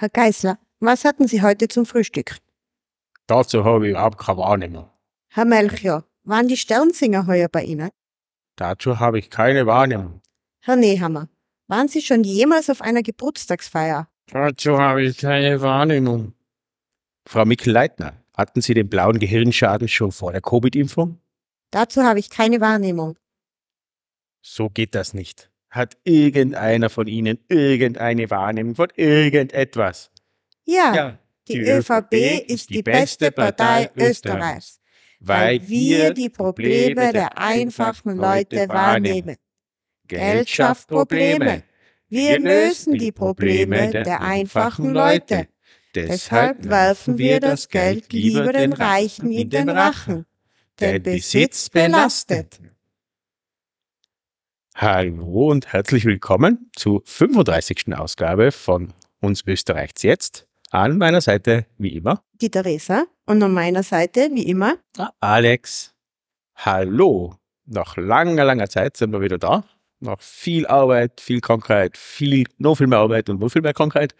Herr Geisler, was hatten Sie heute zum Frühstück? Dazu habe ich überhaupt keine Wahrnehmung. Herr Melchior, waren die Sternsinger heuer bei Ihnen? Dazu habe ich keine Wahrnehmung. Herr Nehammer, waren Sie schon jemals auf einer Geburtstagsfeier? Dazu habe ich keine Wahrnehmung. Frau Mikl-Leitner, hatten Sie den blauen Gehirnschaden schon vor der Covid-Impfung? Dazu habe ich keine Wahrnehmung. So geht das nicht. Hat irgendeiner von Ihnen irgendeine Wahrnehmung von irgendetwas? Ja, die, ÖVP ist die beste Partei Österreichs, weil wir die Probleme der einfachen Leute wahrnehmen. Geld schafft Probleme. Wir lösen die Probleme der einfachen Leute. Deshalb werfen wir das Geld lieber den Reichen in den Rachen. Denn Besitz belastet. Hallo und herzlich willkommen zur 35. Ausgabe von Uns Österreichs jetzt. An meiner Seite, wie immer, Die Theresa und an meiner Seite, wie immer, Alex. Hallo. Nach langer, langer Zeit sind wir wieder da. Nach viel Arbeit, viel Krankheit, viel, noch viel mehr Arbeit und noch viel mehr Krankheit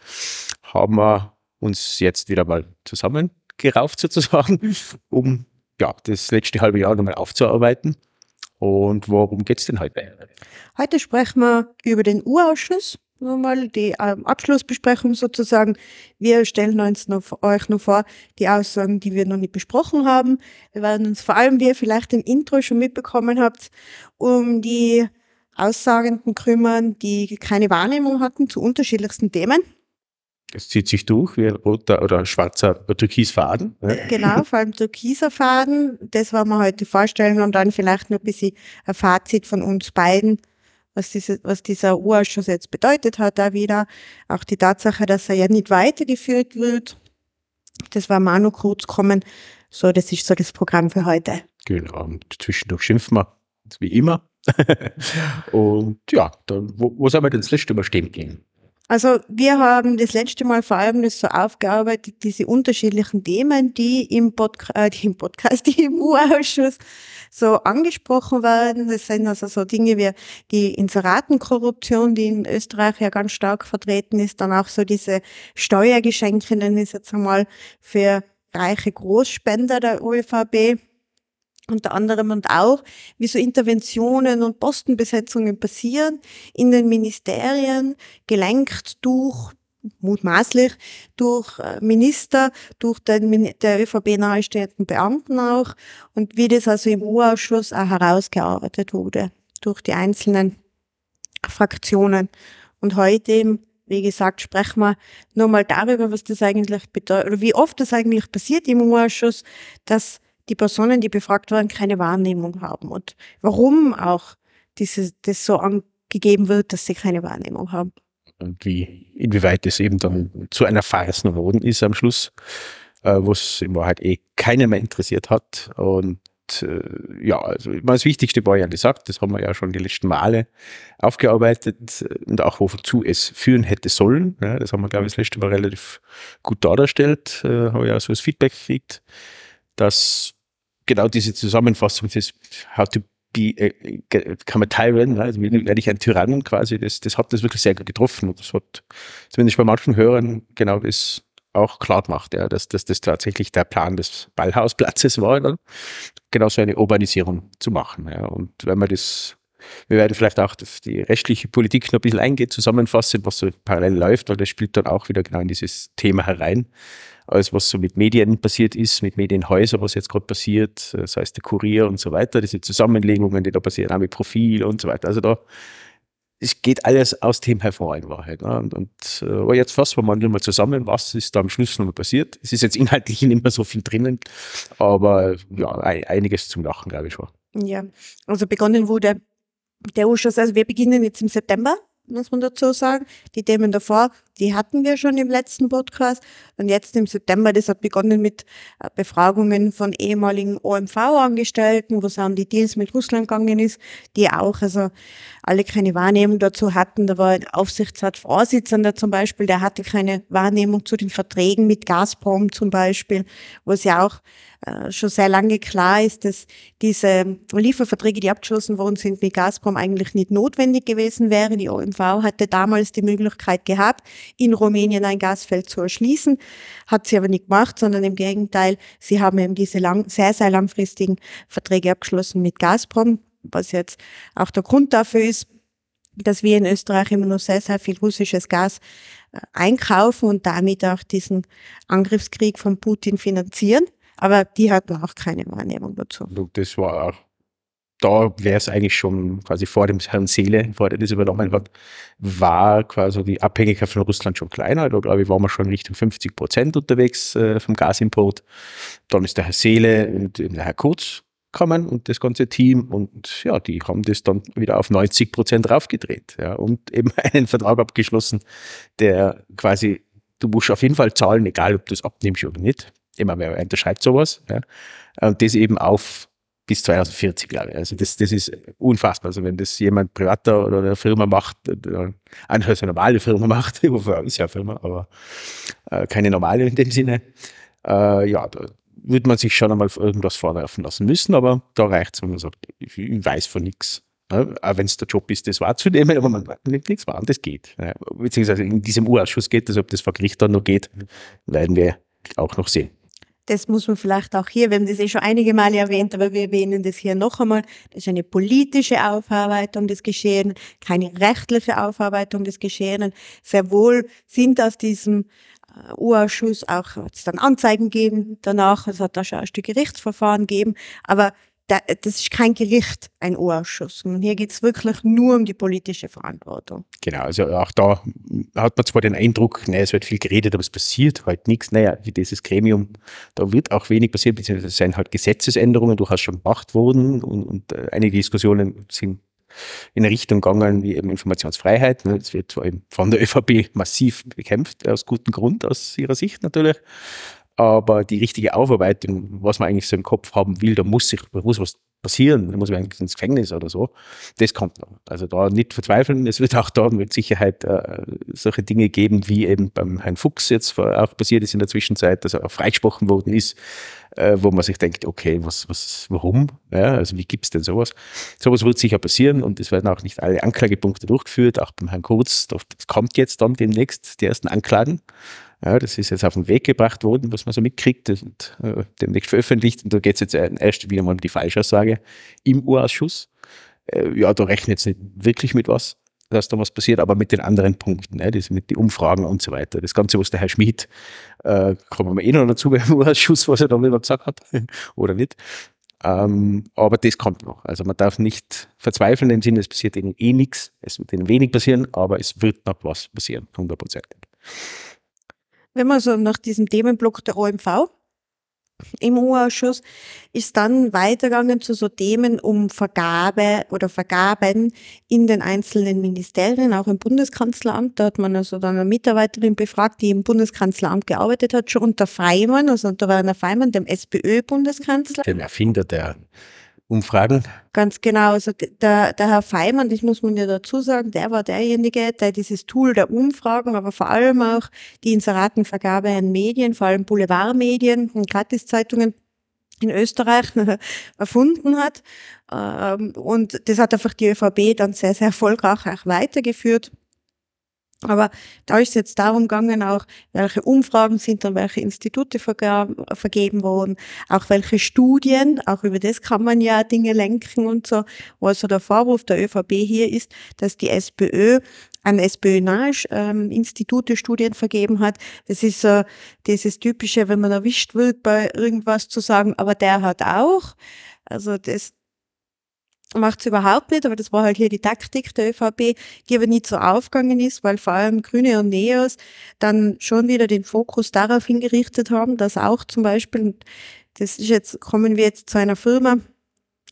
haben wir uns jetzt wieder mal zusammengerauft sozusagen, um ja, das letzte halbe Jahr nochmal aufzuarbeiten. Und worum geht's denn heute? Heute sprechen wir über den Urausschuss, nochmal die ähm, Abschlussbesprechung sozusagen. Wir stellen uns noch, euch noch vor, die Aussagen, die wir noch nicht besprochen haben. Wir werden uns vor allem, wie ihr vielleicht im Intro schon mitbekommen habt, um die Aussagenden kümmern, die keine Wahrnehmung hatten zu unterschiedlichsten Themen. Es zieht sich durch wie ein roter oder schwarzer oder türkis Faden. ne? Genau, vor allem türkiser Faden. Das werden wir heute vorstellen und dann vielleicht noch ein bisschen ein Fazit von uns beiden, was, diese, was dieser Urausschuss jetzt bedeutet hat, da wieder. Auch die Tatsache, dass er ja nicht weitergeführt wird. Das wir auch noch kurz kommen. So, das ist so das Programm für heute. Genau, und zwischendurch schimpfen wir, wie immer. und ja, dann, wo, wo soll man denn das letzte Mal stehen gehen? Also wir haben das letzte Mal vor allem das so aufgearbeitet, diese unterschiedlichen Themen, die im, Podca äh, die im Podcast, die im U-Ausschuss so angesprochen werden. Das sind also so Dinge wie die Inseratenkorruption, die in Österreich ja ganz stark vertreten ist, dann auch so diese Steuergeschenke, nenne ich jetzt einmal, für reiche Großspender der ÖVP unter anderem und auch, wie so Interventionen und Postenbesetzungen passieren in den Ministerien, gelenkt durch mutmaßlich durch äh, Minister, durch den der ÖVP nahestehenden Beamten auch und wie das also im U-Ausschuss auch herausgearbeitet wurde durch die einzelnen Fraktionen. Und heute eben, wie gesagt, sprechen wir nochmal darüber, was das eigentlich bedeutet, oder wie oft das eigentlich passiert im U-Ausschuss, dass die Personen, die befragt werden, keine Wahrnehmung haben und warum auch dieses, das so angegeben wird, dass sie keine Wahrnehmung haben. Und wie, inwieweit es eben dann zu einer Farce geworden ist am Schluss, äh, wo es in Wahrheit eh keiner mehr interessiert hat. Und äh, ja, also das Wichtigste war ja gesagt, das haben wir ja schon die letzten Male aufgearbeitet und auch wozu es führen hätte sollen. Ja, das haben wir, glaube ich, das letzte Mal relativ gut dargestellt, äh, habe ich auch so das Feedback gekriegt, dass genau diese Zusammenfassung des How to be, äh, kann man tyrant, ne? also werde ich ein Tyrannen quasi, das, das hat das wirklich sehr gut getroffen und das hat zumindest bei manchen Hörern genau das auch klar gemacht, ja, dass, dass das tatsächlich der Plan des Ballhausplatzes war, dann genau so eine Urbanisierung zu machen. Ja. Und wenn man das, wir werden vielleicht auch das, die rechtliche Politik noch ein bisschen eingehen, zusammenfassen, was so parallel läuft, weil das spielt dann auch wieder genau in dieses Thema herein. Alles, was so mit Medien passiert ist, mit Medienhäusern, was jetzt gerade passiert, das heißt der Kurier und so weiter, diese Zusammenlegungen, die da passieren, auch mit Profil und so weiter. Also da, es geht alles aus dem hervor in Wahrheit. Ne? Und, und äh, jetzt fassen wir mal nur mal zusammen, was ist da am Schluss nochmal passiert. Es ist jetzt inhaltlich nicht mehr so viel drinnen, aber ja, ein, einiges zum Lachen, glaube ich schon. Ja, also begonnen wurde der Ausschuss, also wir beginnen jetzt im September, muss man dazu sagen. Die Themen davor, die hatten wir schon im letzten Podcast. Und jetzt im September, das hat begonnen mit äh, Befragungen von ehemaligen OMV-Angestellten, wo es um die Deals mit Russland gegangen ist, die auch also alle keine Wahrnehmung dazu hatten. Da war ein Aufsichtsratsvorsitzender zum Beispiel, der hatte keine Wahrnehmung zu den Verträgen mit Gazprom zum Beispiel, wo es ja auch äh, schon sehr lange klar ist, dass diese Lieferverträge, die abgeschlossen worden sind mit Gazprom, eigentlich nicht notwendig gewesen wären. Die OMV hatte damals die Möglichkeit gehabt, in Rumänien ein Gasfeld zu erschließen, hat sie aber nicht gemacht, sondern im Gegenteil, sie haben eben diese lang, sehr, sehr langfristigen Verträge abgeschlossen mit Gazprom, was jetzt auch der Grund dafür ist, dass wir in Österreich immer noch sehr, sehr viel russisches Gas äh, einkaufen und damit auch diesen Angriffskrieg von Putin finanzieren. Aber die hatten auch keine Wahrnehmung dazu. Das war auch, da wäre es eigentlich schon quasi vor dem Herrn Seele, vor der das übernommen hat, war quasi die Abhängigkeit von Russland schon kleiner. Da glaube ich, waren wir schon Richtung 50 Prozent unterwegs äh, vom Gasimport. Dann ist der Herr Seele und der Herr Kurz kommen und das ganze Team und ja, die haben das dann wieder auf 90 Prozent raufgedreht ja, und eben einen Vertrag abgeschlossen, der quasi, du musst auf jeden Fall zahlen, egal ob du es abnimmst oder nicht. Immer wer unterschreibt sowas. Ja, und das eben auf bis 2040, glaube ich. Also das, das ist unfassbar. Also wenn das jemand privater oder eine Firma macht, eine eine normale Firma macht, ist ja eine Firma, aber äh, keine normale in dem Sinne, äh, ja, da, würde man sich schon einmal irgendwas vorwerfen lassen müssen, aber da reicht es, wenn man sagt, ich, weiß von nichts. Ja, auch wenn es der Job ist, das wahrzunehmen, aber man nimmt nichts wahr und das geht. Beziehungsweise in diesem Urausschuss geht es, ob das vor Gericht dann noch geht, werden wir auch noch sehen. Das muss man vielleicht auch hier, wir haben das eh schon einige Male erwähnt, aber wir erwähnen das hier noch einmal. Das ist eine politische Aufarbeitung des Geschehenen, keine rechtliche Aufarbeitung des Geschehenen. Sehr wohl sind aus diesem U-Ausschuss auch es dann Anzeigen geben danach. Es hat da schon erste Gerichtsverfahren gegeben. Aber das ist kein Gericht, ein U-Ausschuss. Und hier geht es wirklich nur um die politische Verantwortung. Genau, also auch da hat man zwar den Eindruck, naja, es wird viel geredet, aber es passiert halt nichts. Naja, wie dieses Gremium, da wird auch wenig passiert, beziehungsweise es sind halt Gesetzesänderungen durchaus schon gemacht worden und, und äh, einige Diskussionen sind in eine Richtung gegangen wie eben Informationsfreiheit. Das ne, wird zwar von der ÖVP massiv bekämpft, aus gutem Grund, aus ihrer Sicht natürlich. Aber die richtige Aufarbeitung, was man eigentlich so im Kopf haben will, da muss sich muss was passieren, da muss man eigentlich ins Gefängnis oder so, das kommt noch. Also da nicht verzweifeln, es wird auch da mit Sicherheit äh, solche Dinge geben, wie eben beim Herrn Fuchs jetzt auch passiert ist in der Zwischenzeit, dass er auch freigesprochen worden ist, äh, wo man sich denkt, okay, was, was, warum? Ja, also wie gibt's denn sowas? Sowas wird sicher passieren und es werden auch nicht alle Anklagepunkte durchgeführt, auch beim Herrn Kurz, das kommt jetzt dann demnächst die ersten Anklagen. Ja, das ist jetzt auf den Weg gebracht worden, was man so mitkriegt und äh, demnächst veröffentlicht. Und da geht es jetzt erst wieder mal um die Falschaussage im Urausschuss. Äh, ja, da rechnet jetzt nicht wirklich mit was, dass da was passiert, aber mit den anderen Punkten, ne, das mit den Umfragen und so weiter. Das Ganze, was der Herr Schmidt, äh, kommen wir eh noch dazu beim Urausschuss, was er da wieder gesagt hat, oder nicht. Ähm, aber das kommt noch. Also man darf nicht verzweifeln im Sinne, es passiert ihnen eh nichts, es wird ihnen wenig passieren, aber es wird noch was passieren, hundertprozentig wenn man so nach diesem Themenblock der OMV im U-Ausschuss ist dann weitergegangen zu so Themen um Vergabe oder Vergaben in den einzelnen Ministerien, auch im Bundeskanzleramt. Da hat man also dann eine Mitarbeiterin befragt, die im Bundeskanzleramt gearbeitet hat, schon unter Feimann, also unter Werner Feimann, dem SPÖ-Bundeskanzler. Dem Erfinder der Umfragen. Ganz genau. Also der, der Herr Feimann, das muss man ja dazu sagen, der war derjenige, der dieses Tool der Umfragen, aber vor allem auch die Inseratenvergabe an Medien, vor allem Boulevardmedien und Gratiszeitungen in Österreich erfunden hat. Ähm, und das hat einfach die ÖVP dann sehr, sehr erfolgreich auch weitergeführt. Aber da ist es jetzt darum gegangen, auch welche Umfragen sind dann welche Institute vergeben worden, auch welche Studien, auch über das kann man ja Dinge lenken und so. Also der Vorwurf der ÖVP hier ist, dass die SPÖ an SPÖ-nahe ähm, Institute Studien vergeben hat. Das ist so dieses typische, wenn man erwischt wird bei irgendwas zu sagen, aber der hat auch. Also das, macht es überhaupt nicht, aber das war halt hier die Taktik der ÖVP, die aber nicht so aufgegangen ist, weil vor allem Grüne und Neos dann schon wieder den Fokus darauf hingerichtet haben, dass auch zum Beispiel, das ist jetzt, kommen wir jetzt zu einer Firma,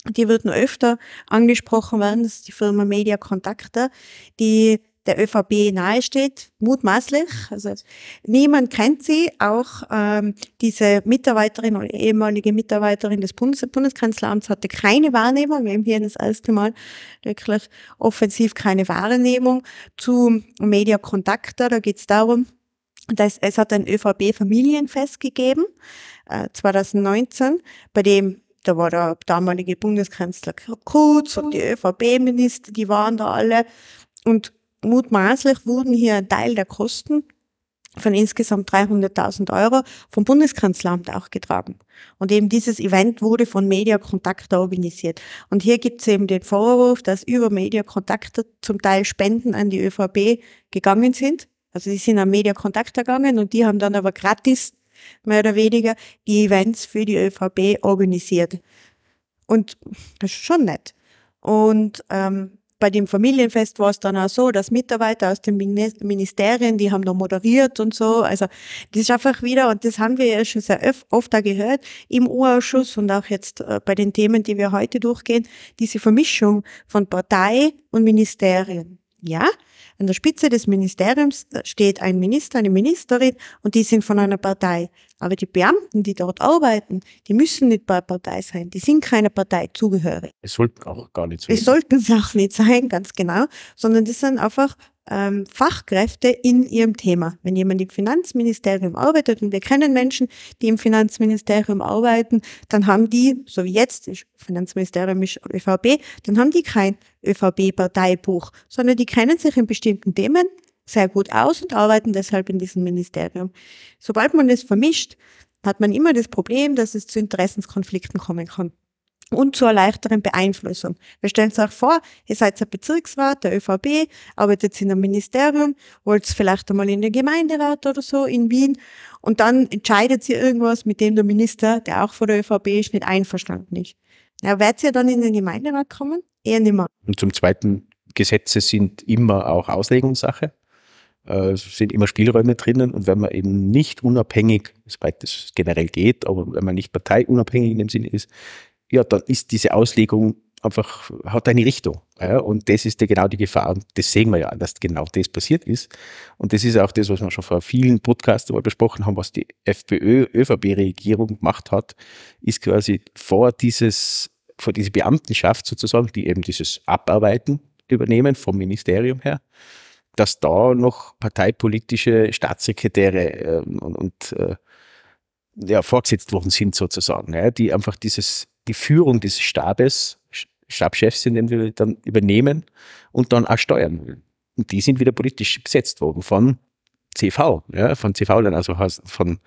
die wird noch öfter angesprochen werden, das ist die Firma Media Kontakte, die der ÖVP nahesteht, mutmaßlich. Also niemand kennt sie, auch ähm, diese Mitarbeiterin oder ehemalige Mitarbeiterin des Bundes Bundeskanzleramts hatte keine Wahrnehmung. Wir haben hier das erste Mal wirklich offensiv keine Wahrnehmung zu Media Contacta. Da geht es darum, Das, es hat ein ÖVP-Familienfest gegeben, äh, 2019, bei dem da war der damalige Bundeskanzler Kurz und die ÖVP-Minister, die waren da alle. Und mutmaßlich wurden hier ein Teil der Kosten von insgesamt 300.000 Euro vom Bundeskanzleramt auch getragen. Und eben dieses Event wurde von Media Kontakte organisiert. Und hier gibt es eben den Vorwurf, dass über Media Kontakte zum Teil Spenden an die ÖVP gegangen sind. Also die sind an Media Kontakte gegangen und die haben dann aber gratis, mehr oder weniger, die Events für die ÖVP organisiert. Und das ist schon nett. Und ähm, bei dem Familienfest war es dann auch so, dass Mitarbeiter aus den Ministerien, die haben da moderiert und so. Also das ist einfach wieder, und das haben wir ja schon sehr oft da gehört, im U-Ausschuss und auch jetzt äh, bei den Themen, die wir heute durchgehen, diese Vermischung von Partei und Ministerien. Ja, an der Spitze des Ministeriums steht ein Minister, eine Ministerin und die sind von einer Partei. Aber die Beamten, die dort arbeiten, die müssen nicht bei Partei sein. Die sind keiner Partei zugehörig. Es sollten auch gar nicht sein. Es sollten es auch nicht sein, ganz genau. Sondern das sind einfach ähm, Fachkräfte in ihrem Thema. Wenn jemand im Finanzministerium arbeitet und wir kennen Menschen, die im Finanzministerium arbeiten, dann haben die, so wie jetzt, Finanzministerium ist ÖVP, dann haben die kein ÖVP-Parteibuch, sondern die kennen sich in bestimmten Themen sehr gut aus und arbeiten deshalb in diesem Ministerium. Sobald man es vermischt, hat man immer das Problem, dass es zu Interessenskonflikten kommen kann und zur leichteren Beeinflussung. Wir stellen uns auch vor, ihr seid ein Bezirksrat der ÖVP, arbeitet in einem Ministerium, wollt vielleicht einmal in den Gemeinderat oder so in Wien und dann entscheidet ihr irgendwas, mit dem der Minister, der auch von der ÖVP ist, nicht einverstanden ist. Ja, werdet ihr dann in den Gemeinderat kommen? Eher nicht mehr. Und zum Zweiten, Gesetze sind immer auch Auslegungssache. Äh, es sind immer Spielräume drinnen und wenn man eben nicht unabhängig, soweit das generell geht, aber wenn man nicht parteiunabhängig in dem Sinne ist, ja, dann ist diese Auslegung einfach, hat eine Richtung. Ja, und das ist ja genau die Gefahr. Und das sehen wir ja, dass genau das passiert ist. Und das ist auch das, was wir schon vor vielen Podcasts besprochen haben, was die FPÖ-ÖVP-Regierung gemacht hat, ist quasi vor dieses, vor diese Beamtenschaft sozusagen, die eben dieses Abarbeiten übernehmen vom Ministerium her, dass da noch parteipolitische Staatssekretäre äh, und, und äh, ja, vorgesetzt worden sind sozusagen, ja, die einfach dieses die Führung des Stabes, Stabschefs sind, den wir dann übernehmen und dann auch steuern. Und die sind wieder politisch besetzt worden von CV, ja, von CV, also von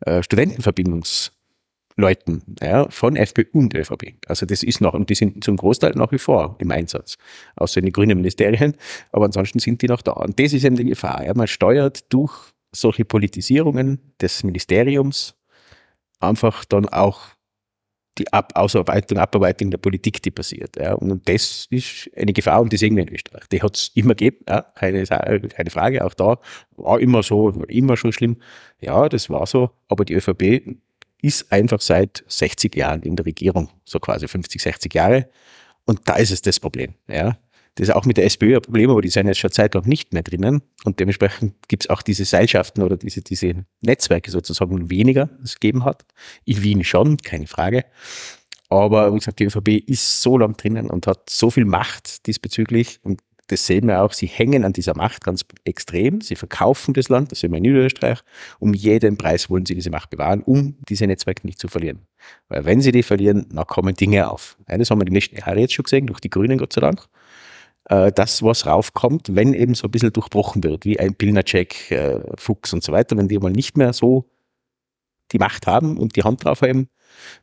äh, Studentenverbindungsleuten, ja, von FPÖ und ÖVP. Also das ist noch, und die sind zum Großteil nach wie vor im Einsatz, außer in den grünen Ministerien, aber ansonsten sind die noch da. Und das ist eben die Gefahr. Ja. Man steuert durch solche Politisierungen des Ministeriums einfach dann auch die Ab Ausarbeitung, Abarbeitung der Politik, die passiert. Ja. Und das ist eine Gefahr und die sehen wir in Österreich. Die hat es immer gegeben, ja. keine, keine Frage. Auch da war immer so, war immer schon schlimm. Ja, das war so. Aber die ÖVP ist einfach seit 60 Jahren in der Regierung, so quasi 50, 60 Jahre. Und da ist es das Problem. Ja. Das ist auch mit der SPÖ ein Problem, aber die sind jetzt schon zeitlang nicht mehr drinnen. Und dementsprechend gibt es auch diese Seilschaften oder diese, diese Netzwerke sozusagen weniger, es gegeben hat. In Wien schon, keine Frage. Aber wie gesagt, die ÖVP ist so lang drinnen und hat so viel Macht diesbezüglich. Und das sehen wir auch, sie hängen an dieser Macht ganz extrem. Sie verkaufen das Land, das sehen wir in Niederösterreich. Um jeden Preis wollen sie diese Macht bewahren, um diese Netzwerke nicht zu verlieren. Weil wenn sie die verlieren, dann kommen Dinge auf. Das haben wir die letzten Jahre jetzt schon gesehen, durch die Grünen Gott sei Dank äh, das, was raufkommt, wenn eben so ein bisschen durchbrochen wird, wie ein Pilnacek, äh, Fuchs und so weiter, wenn die mal nicht mehr so die Macht haben und die Hand drauf haben,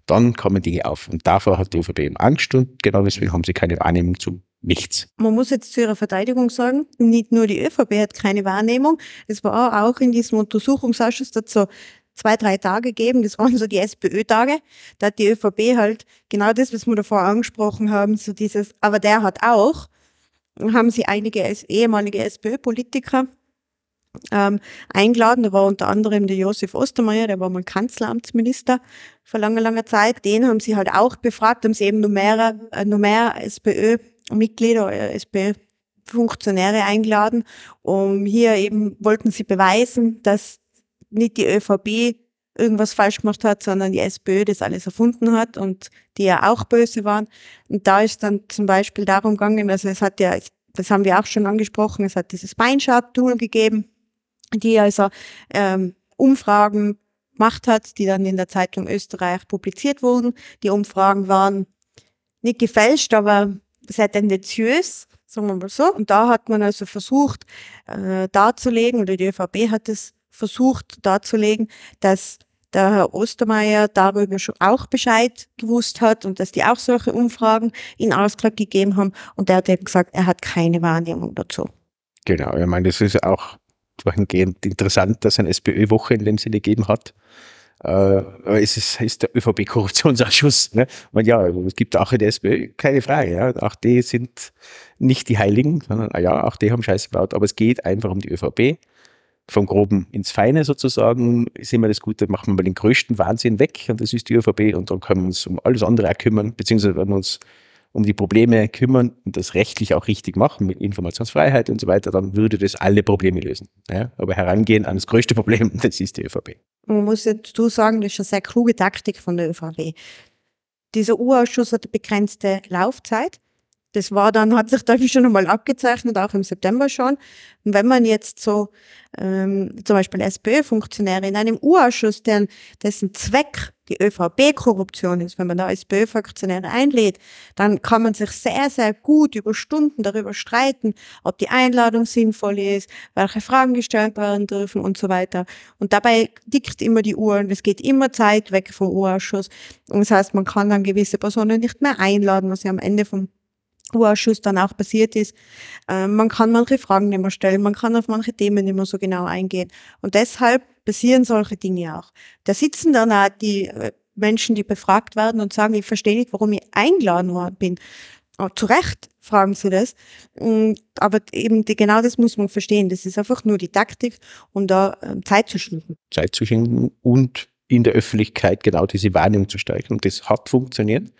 dann kommen Dinge auf. Und davor hat die ÖVP eben Angst und genau deswegen haben sie keine Wahrnehmung zu nichts. Man muss jetzt zu ihrer Verteidigung sagen, nicht nur die ÖVP hat keine Wahrnehmung, es war auch in diesem Untersuchungsausschuss dazu zwei, drei Tage gegeben, das waren so die SPÖ-Tage, da hat die ÖVP halt genau das, was wir davor angesprochen haben, so dieses, aber der hat auch, haben sie einige ehemalige SPÖ-Politiker ähm, eingeladen. Da war unter anderem der Josef Ostermeier, der war mal Kanzleramtsminister vor langer, langer Zeit. Den haben sie halt auch befragt, haben sie eben nur mehr, äh, nur mehr SPÖ-Mitglieder oder SPÖ-Funktionäre eingeladen, um hier eben, wollten sie beweisen, dass nicht die ÖVP irgendwas falsch gemacht hat, sondern die SPÖ das alles erfunden hat und die ja auch böse waren. Und da ist dann zum Beispiel darum gegangen, also es hat ja, das haben wir auch schon angesprochen, es hat dieses Beinschab-Tool gegeben, die also ähm, Umfragen gemacht hat, die dann in der Zeitung Österreich publiziert wurden. Die Umfragen waren nicht gefälscht, aber sehr tendenziös, sagen wir mal so. Und da hat man also versucht äh, darzulegen, oder die ÖVP hat es versucht darzulegen, dass der Herr Ostermeier darüber schon auch Bescheid gewusst hat und dass die auch solche Umfragen in Auftrag gegeben haben. Und der hat eben gesagt, er hat keine Wahrnehmung dazu. Genau, ich meine, das ist auch dahingehend interessant, dass ein SPÖ-Woche in dem Sinne gegeben hat. Äh, es ist, ist der ÖVP-Korruptionsausschuss. Ne? Und ja, es gibt auch in der SPÖ, keine Frage. Ja? Auch die sind nicht die Heiligen, sondern ah ja, auch die haben Scheiße gebaut. Aber es geht einfach um die ÖVP vom Groben ins Feine sozusagen, ist immer das Gute, machen wir mal den größten Wahnsinn weg und das ist die ÖVP und dann können wir uns um alles andere auch kümmern, beziehungsweise werden wir uns um die Probleme kümmern und das rechtlich auch richtig machen mit Informationsfreiheit und so weiter, dann würde das alle Probleme lösen. Ja? Aber herangehen an das größte Problem, das ist die ÖVP. Man muss jetzt du sagen, das ist eine sehr kluge Taktik von der ÖVP. Dieser U-Ausschuss hat eine begrenzte Laufzeit. Das war dann, hat sich da schon einmal abgezeichnet, auch im September schon. Und wenn man jetzt so ähm, zum Beispiel SPÖ-Funktionäre in einem U-Ausschuss, dessen Zweck die ÖVP-Korruption ist, wenn man da SPÖ-Funktionäre einlädt, dann kann man sich sehr, sehr gut über Stunden darüber streiten, ob die Einladung sinnvoll ist, welche Fragen gestellt werden dürfen und so weiter. Und dabei dickt immer die Uhr und es geht immer Zeit weg vom U-Ausschuss. Und das heißt, man kann dann gewisse Personen nicht mehr einladen, was ja am Ende vom U-Ausschuss dann auch passiert ist. Äh, man kann manche Fragen nicht mehr stellen, man kann auf manche Themen nicht mehr so genau eingehen. Und deshalb passieren solche Dinge auch. Da sitzen dann auch die äh, Menschen, die befragt werden und sagen, ich verstehe nicht, warum ich eingeladen worden bin. Oh, zu Recht fragen sie das. Mm, aber eben die, genau das muss man verstehen. Das ist einfach nur die Taktik, um da ähm, Zeit zu schinden. Zeit zu schinden und in der Öffentlichkeit genau diese Wahrnehmung zu stärken. Und das hat funktioniert.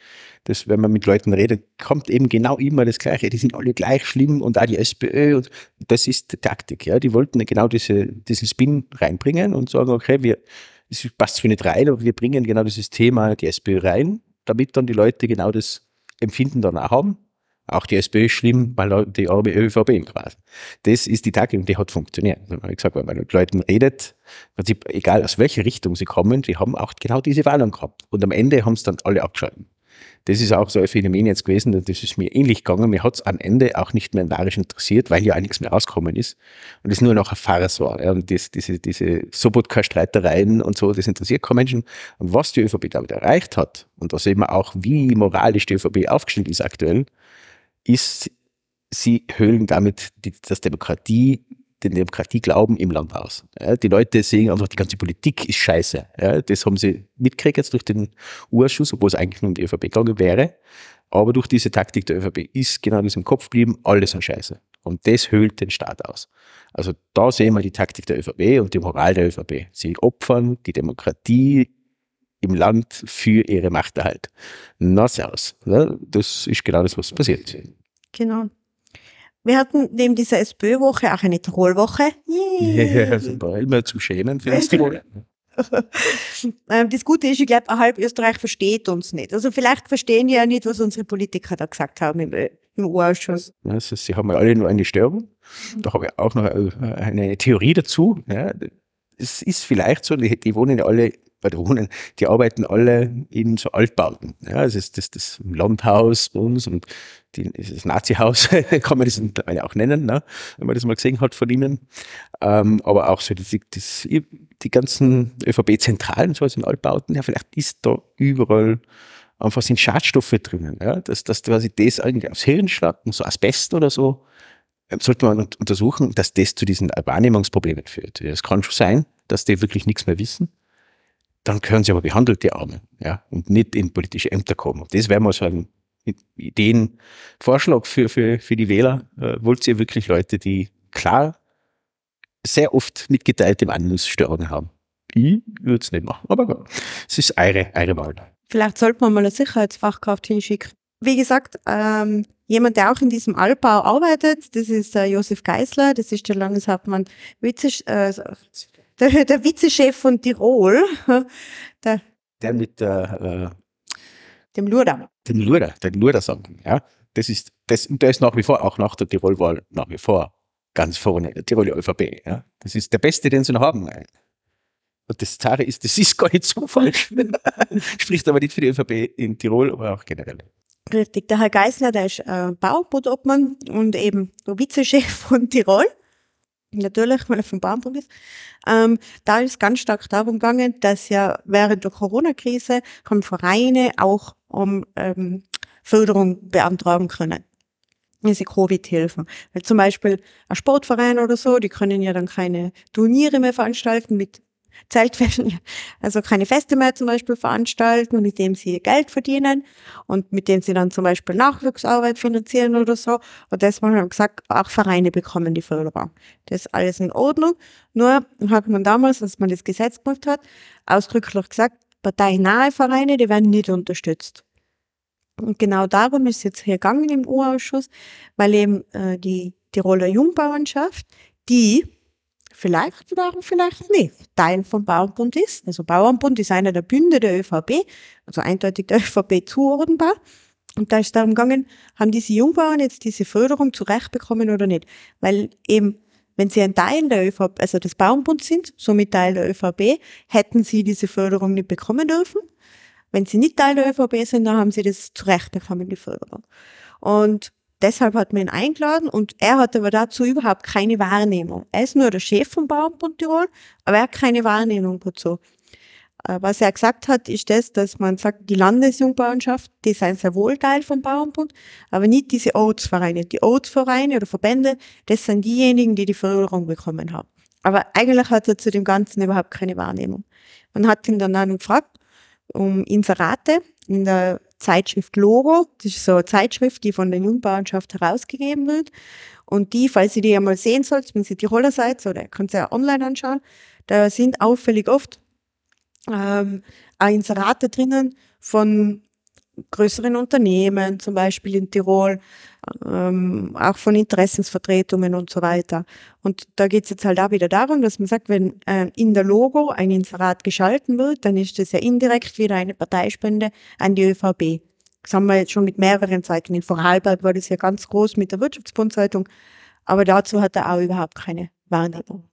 Das, wenn man mit Leuten redet, kommt eben genau immer das Gleiche. Die sind alle gleich schlimm und auch die SPÖ. Und das ist die Taktik. Ja. Die wollten genau diese, diesen Spin reinbringen und sagen, okay, wir, es passt für nicht rein, aber wir bringen genau dieses Thema, die SPÖ rein, damit dann die Leute genau das Empfinden dann auch haben auch die SPÖ ist schlimm, weil die ÖVP quasi. Das ist die Taktik und die hat funktioniert. Wie gesagt, wenn man mit Leuten redet, Prinzip, egal aus welcher Richtung sie kommen, die haben auch genau diese Wahlung gehabt. Und am Ende haben es dann alle abgeschalten. Das ist auch so ein Phänomen jetzt gewesen, das ist mir ähnlich gegangen. Mir hat es am Ende auch nicht mehr narisch interessiert, weil ja auch nichts mehr rausgekommen ist. Und es nur noch ein Farce war. Ja, und das, diese, diese Sobotka-Streitereien und so, das interessiert keinen Menschen. Und was die ÖVP damit erreicht hat, und da sehen wir auch, wie moralisch die ÖVP aufgestellt ist aktuell, ist, sie höhlen damit die, das Demokratie, den Demokratieglauben im Land aus. Ja, die Leute sehen einfach, die ganze Politik ist scheiße. Ja, das haben sie mitgekriegt jetzt durch den Urschuss, obwohl es eigentlich nur um die ÖVP gegangen wäre. Aber durch diese Taktik der ÖVP ist genau das im Kopf geblieben, alles an Scheiße. Und das höhlt den Staat aus. Also da sehen wir die Taktik der ÖVP und die Moral der ÖVP. Sie opfern die Demokratie im Land für ihre Machterhalt. Na, servus. Das ist genau das, was passiert. Genau. Wir hatten neben dieser SPÖ-Woche auch eine Tirol-Woche. Ja, super. Immer zum Schämen für das Tirol. Ähm, das Gute ist, ich glaube, halb Österreich versteht uns nicht. Also vielleicht verstehen die ja nicht, was unsere Politiker da gesagt haben im, im U-Ausschuss. Also, sie haben ja alle nur eine Störung. Da habe ich auch noch eine Theorie dazu. Ja, es ist vielleicht so, die, die wohnen ja alle bei der Wohnen, die arbeiten alle in so Altbauten. Ja, es ist das, das Landhaus bei uns und die, das Nazi-Haus, kann man das mittlerweile auch nennen, ne? wenn man das mal gesehen hat von ihnen. Ähm, aber auch so die, das, die ganzen ÖVP-Zentralen, so in Altbauten, ja, vielleicht ist da überall einfach sind Schadstoffe drinnen, ja, dass, dass quasi das eigentlich aufs Hirn schlagen, so Asbest oder so, ähm, sollte man untersuchen, dass das zu diesen Wahrnehmungsproblemen führt. Es kann schon sein, dass die wirklich nichts mehr wissen dann können sie aber behandelt, die Armen, ja, und nicht in politische Ämter kommen. Das wäre mal so ein Ideenvorschlag für, für, für die Wähler. Äh, wollt ihr wirklich Leute, die klar sehr oft mitgeteilte Wahrnehmungsstörungen haben? Ich würde es nicht machen, aber gut. Es ist eure, eure Wahl. Vielleicht sollte man mal eine Sicherheitsfachkraft hinschicken. Wie gesagt, ähm, jemand, der auch in diesem Altbau arbeitet, das ist äh, Josef Geisler, das ist der Landeshauptmann Witzig, äh, der, der Vizechef von Tirol, der, der mit der, äh, dem Lurda. Dem Lurda, den Lurda sagen, ja. Das ist, das, der ist nach wie vor, auch nach der Tirolwahl, nach wie vor ganz vorne, der Tiroler ÖVP. Ja. Das ist der beste, den sie noch haben. Und das Zare ist, das ist gar nicht so falsch. Spricht aber nicht für die ÖVP in Tirol, aber auch generell. Richtig. Der Herr Geisler, der ist äh, Baubootobmann und eben der Vizechef von Tirol. Natürlich, weil er vom Bauernbund ist. Ähm, da ist ganz stark darum gegangen, dass ja während der Corona-Krise haben Vereine auch um ähm, Förderung beantragen können. Diese Covid-Hilfen. Weil zum Beispiel ein Sportverein oder so, die können ja dann keine Turniere mehr veranstalten mit Zeltfesten, also keine Feste mehr zum Beispiel veranstalten, mit dem sie Geld verdienen und mit dem sie dann zum Beispiel Nachwuchsarbeit finanzieren oder so. Und deswegen haben wir gesagt, auch Vereine bekommen die Förderung. Das ist alles in Ordnung. Nur hat man damals, als man das Gesetz gemacht hat, ausdrücklich gesagt, parteinahe Vereine, die werden nicht unterstützt. Und genau darum ist jetzt hier gegangen im U-Ausschuss, weil eben äh, die Tiroler Jungbauernschaft, die vielleicht oder vielleicht nicht Teil vom Bauernbund ist. Also Bauernbund ist einer der Bünde der ÖVP, also eindeutig der ÖVP zuordnenbar. Und da ist darum gegangen, haben diese Jungbauern jetzt diese Förderung zurechtbekommen oder nicht? Weil eben, wenn sie ein Teil der ÖVP, also des Bauernbunds sind, somit Teil der ÖVP, hätten sie diese Förderung nicht bekommen dürfen. Wenn sie nicht Teil der ÖVP sind, dann haben sie das zurechtbekommen, die Förderung. Und deshalb hat man ihn eingeladen und er hat aber dazu überhaupt keine Wahrnehmung. Er ist nur der Chef vom Bauernbund Tirol, aber er hat keine Wahrnehmung dazu. Äh, was er gesagt hat, ist das, dass man sagt, die Landesjungbauernschaft, die sind sehr wohl Teil vom Bauernbund, aber nicht diese Ortsvereine. Die Ortsvereine oder Verbände, das sind diejenigen, die die Förderung bekommen haben. Aber eigentlich hat er zu dem Ganzen überhaupt keine Wahrnehmung. Man hat ihn dann auch gefragt, um Inserate in der Zeitschrift Logo. Das ist so eine Zeitschrift, die von der Jungbauernschaft herausgegeben wird. Und die, falls ihr die einmal sehen sollt, wenn ihr Tiroler seid, oder könnt ihr ja online anschauen, da sind auffällig oft ähm, Inserate drinnen von größeren Unternehmen, zum Beispiel in Tirol, ähm, auch von Interessensvertretungen und so weiter. Und da geht es jetzt halt auch wieder darum, dass man sagt, wenn äh, in der Logo ein Inserat geschalten wird, dann ist das ja indirekt wieder eine Parteispende an die ÖVP. Das haben wir jetzt schon mit mehreren Zeitungen. In Vorarlberg war das ja ganz groß mit der Wirtschaftsbundzeitung, aber dazu hat er auch überhaupt keine Wahrnehmung.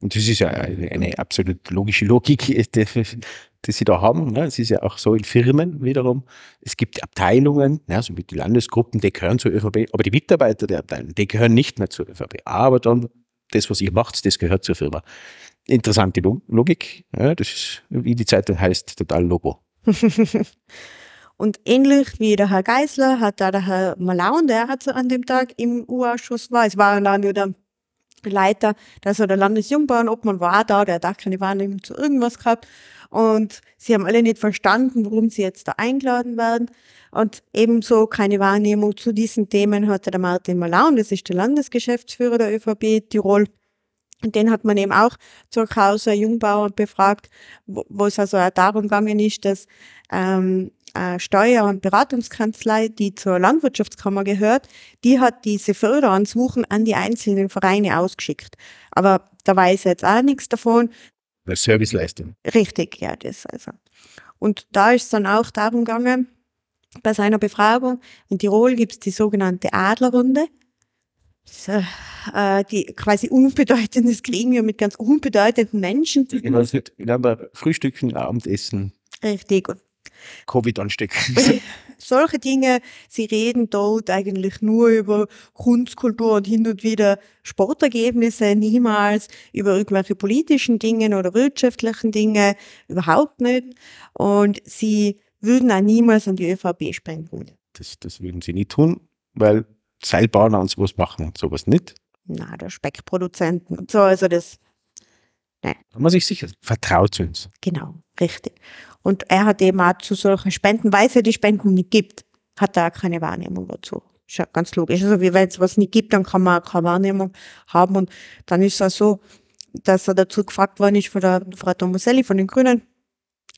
Und das ist ja eine, absolut logische Logik, die sie da haben. Ne? Es ist ja auch so in Firmen wiederum. Es gibt Abteilungen, ne, so wie die Landesgruppen, die gehören zur ÖVP, aber die Mitarbeiter der Abteilung, die gehören nicht mehr zur ÖVP. Aber dann, das, was ihr macht, das gehört zur Firma. Interessante Logik. Ja, das ist, wie die Zeitung heißt, total Logo. Und ähnlich wie der Herr Geisler hat da der Herr Malaun, der hat an dem Tag im U-Ausschuss war, es war dann wieder Leiter, also der Landesjungbauernobmann war da, der hat auch keine Wahrnehmung zu irgendwas gehabt. Und sie haben alle nicht verstanden, warum sie jetzt da eingeladen werden. Und ebenso keine Wahrnehmung zu diesen Themen hatte der Martin Malaun, das ist der Landesgeschäftsführer der ÖVP Tirol. Und den hat man eben auch zur Causa Jungbauern befragt, wo, wo es also auch darum gegangen ist, dass ähm, Steuer- und Beratungskanzlei, die zur Landwirtschaftskammer gehört, die hat diese Förderansuchen an die einzelnen Vereine ausgeschickt. Aber da weiß er jetzt auch nichts davon. Serviceleistung. Richtig, ja, das also. Und da ist es dann auch darum gegangen, bei seiner Befragung, in Tirol gibt es die sogenannte Adlerrunde. So, äh, die quasi unbedeutendes Gremium mit ganz unbedeutenden Menschen. Genau, wir Frühstücken, Abendessen. Richtig. Covid anstecken. Solche Dinge, sie reden dort eigentlich nur über Kunstkultur und hin und wieder Sportergebnisse, niemals über irgendwelche politischen Dinge oder wirtschaftlichen Dinge, überhaupt nicht. Und sie würden auch niemals an die ÖVP spenden. Das, das würden sie nie tun, weil Seilbahner und sowas machen sowas nicht. Na, der Speckproduzenten und so, also das. Nein. Da muss ich sicher vertraut zu uns. Genau, richtig. Und er hat eben auch zu solchen Spenden, weil es ja die Spenden nicht gibt, hat er auch keine Wahrnehmung dazu. Ist ja ganz logisch. Also wie wenn es was nicht gibt, dann kann man auch keine Wahrnehmung haben. Und dann ist es auch so, dass er dazu gefragt worden ist von der Frau Tomaselli von den Grünen,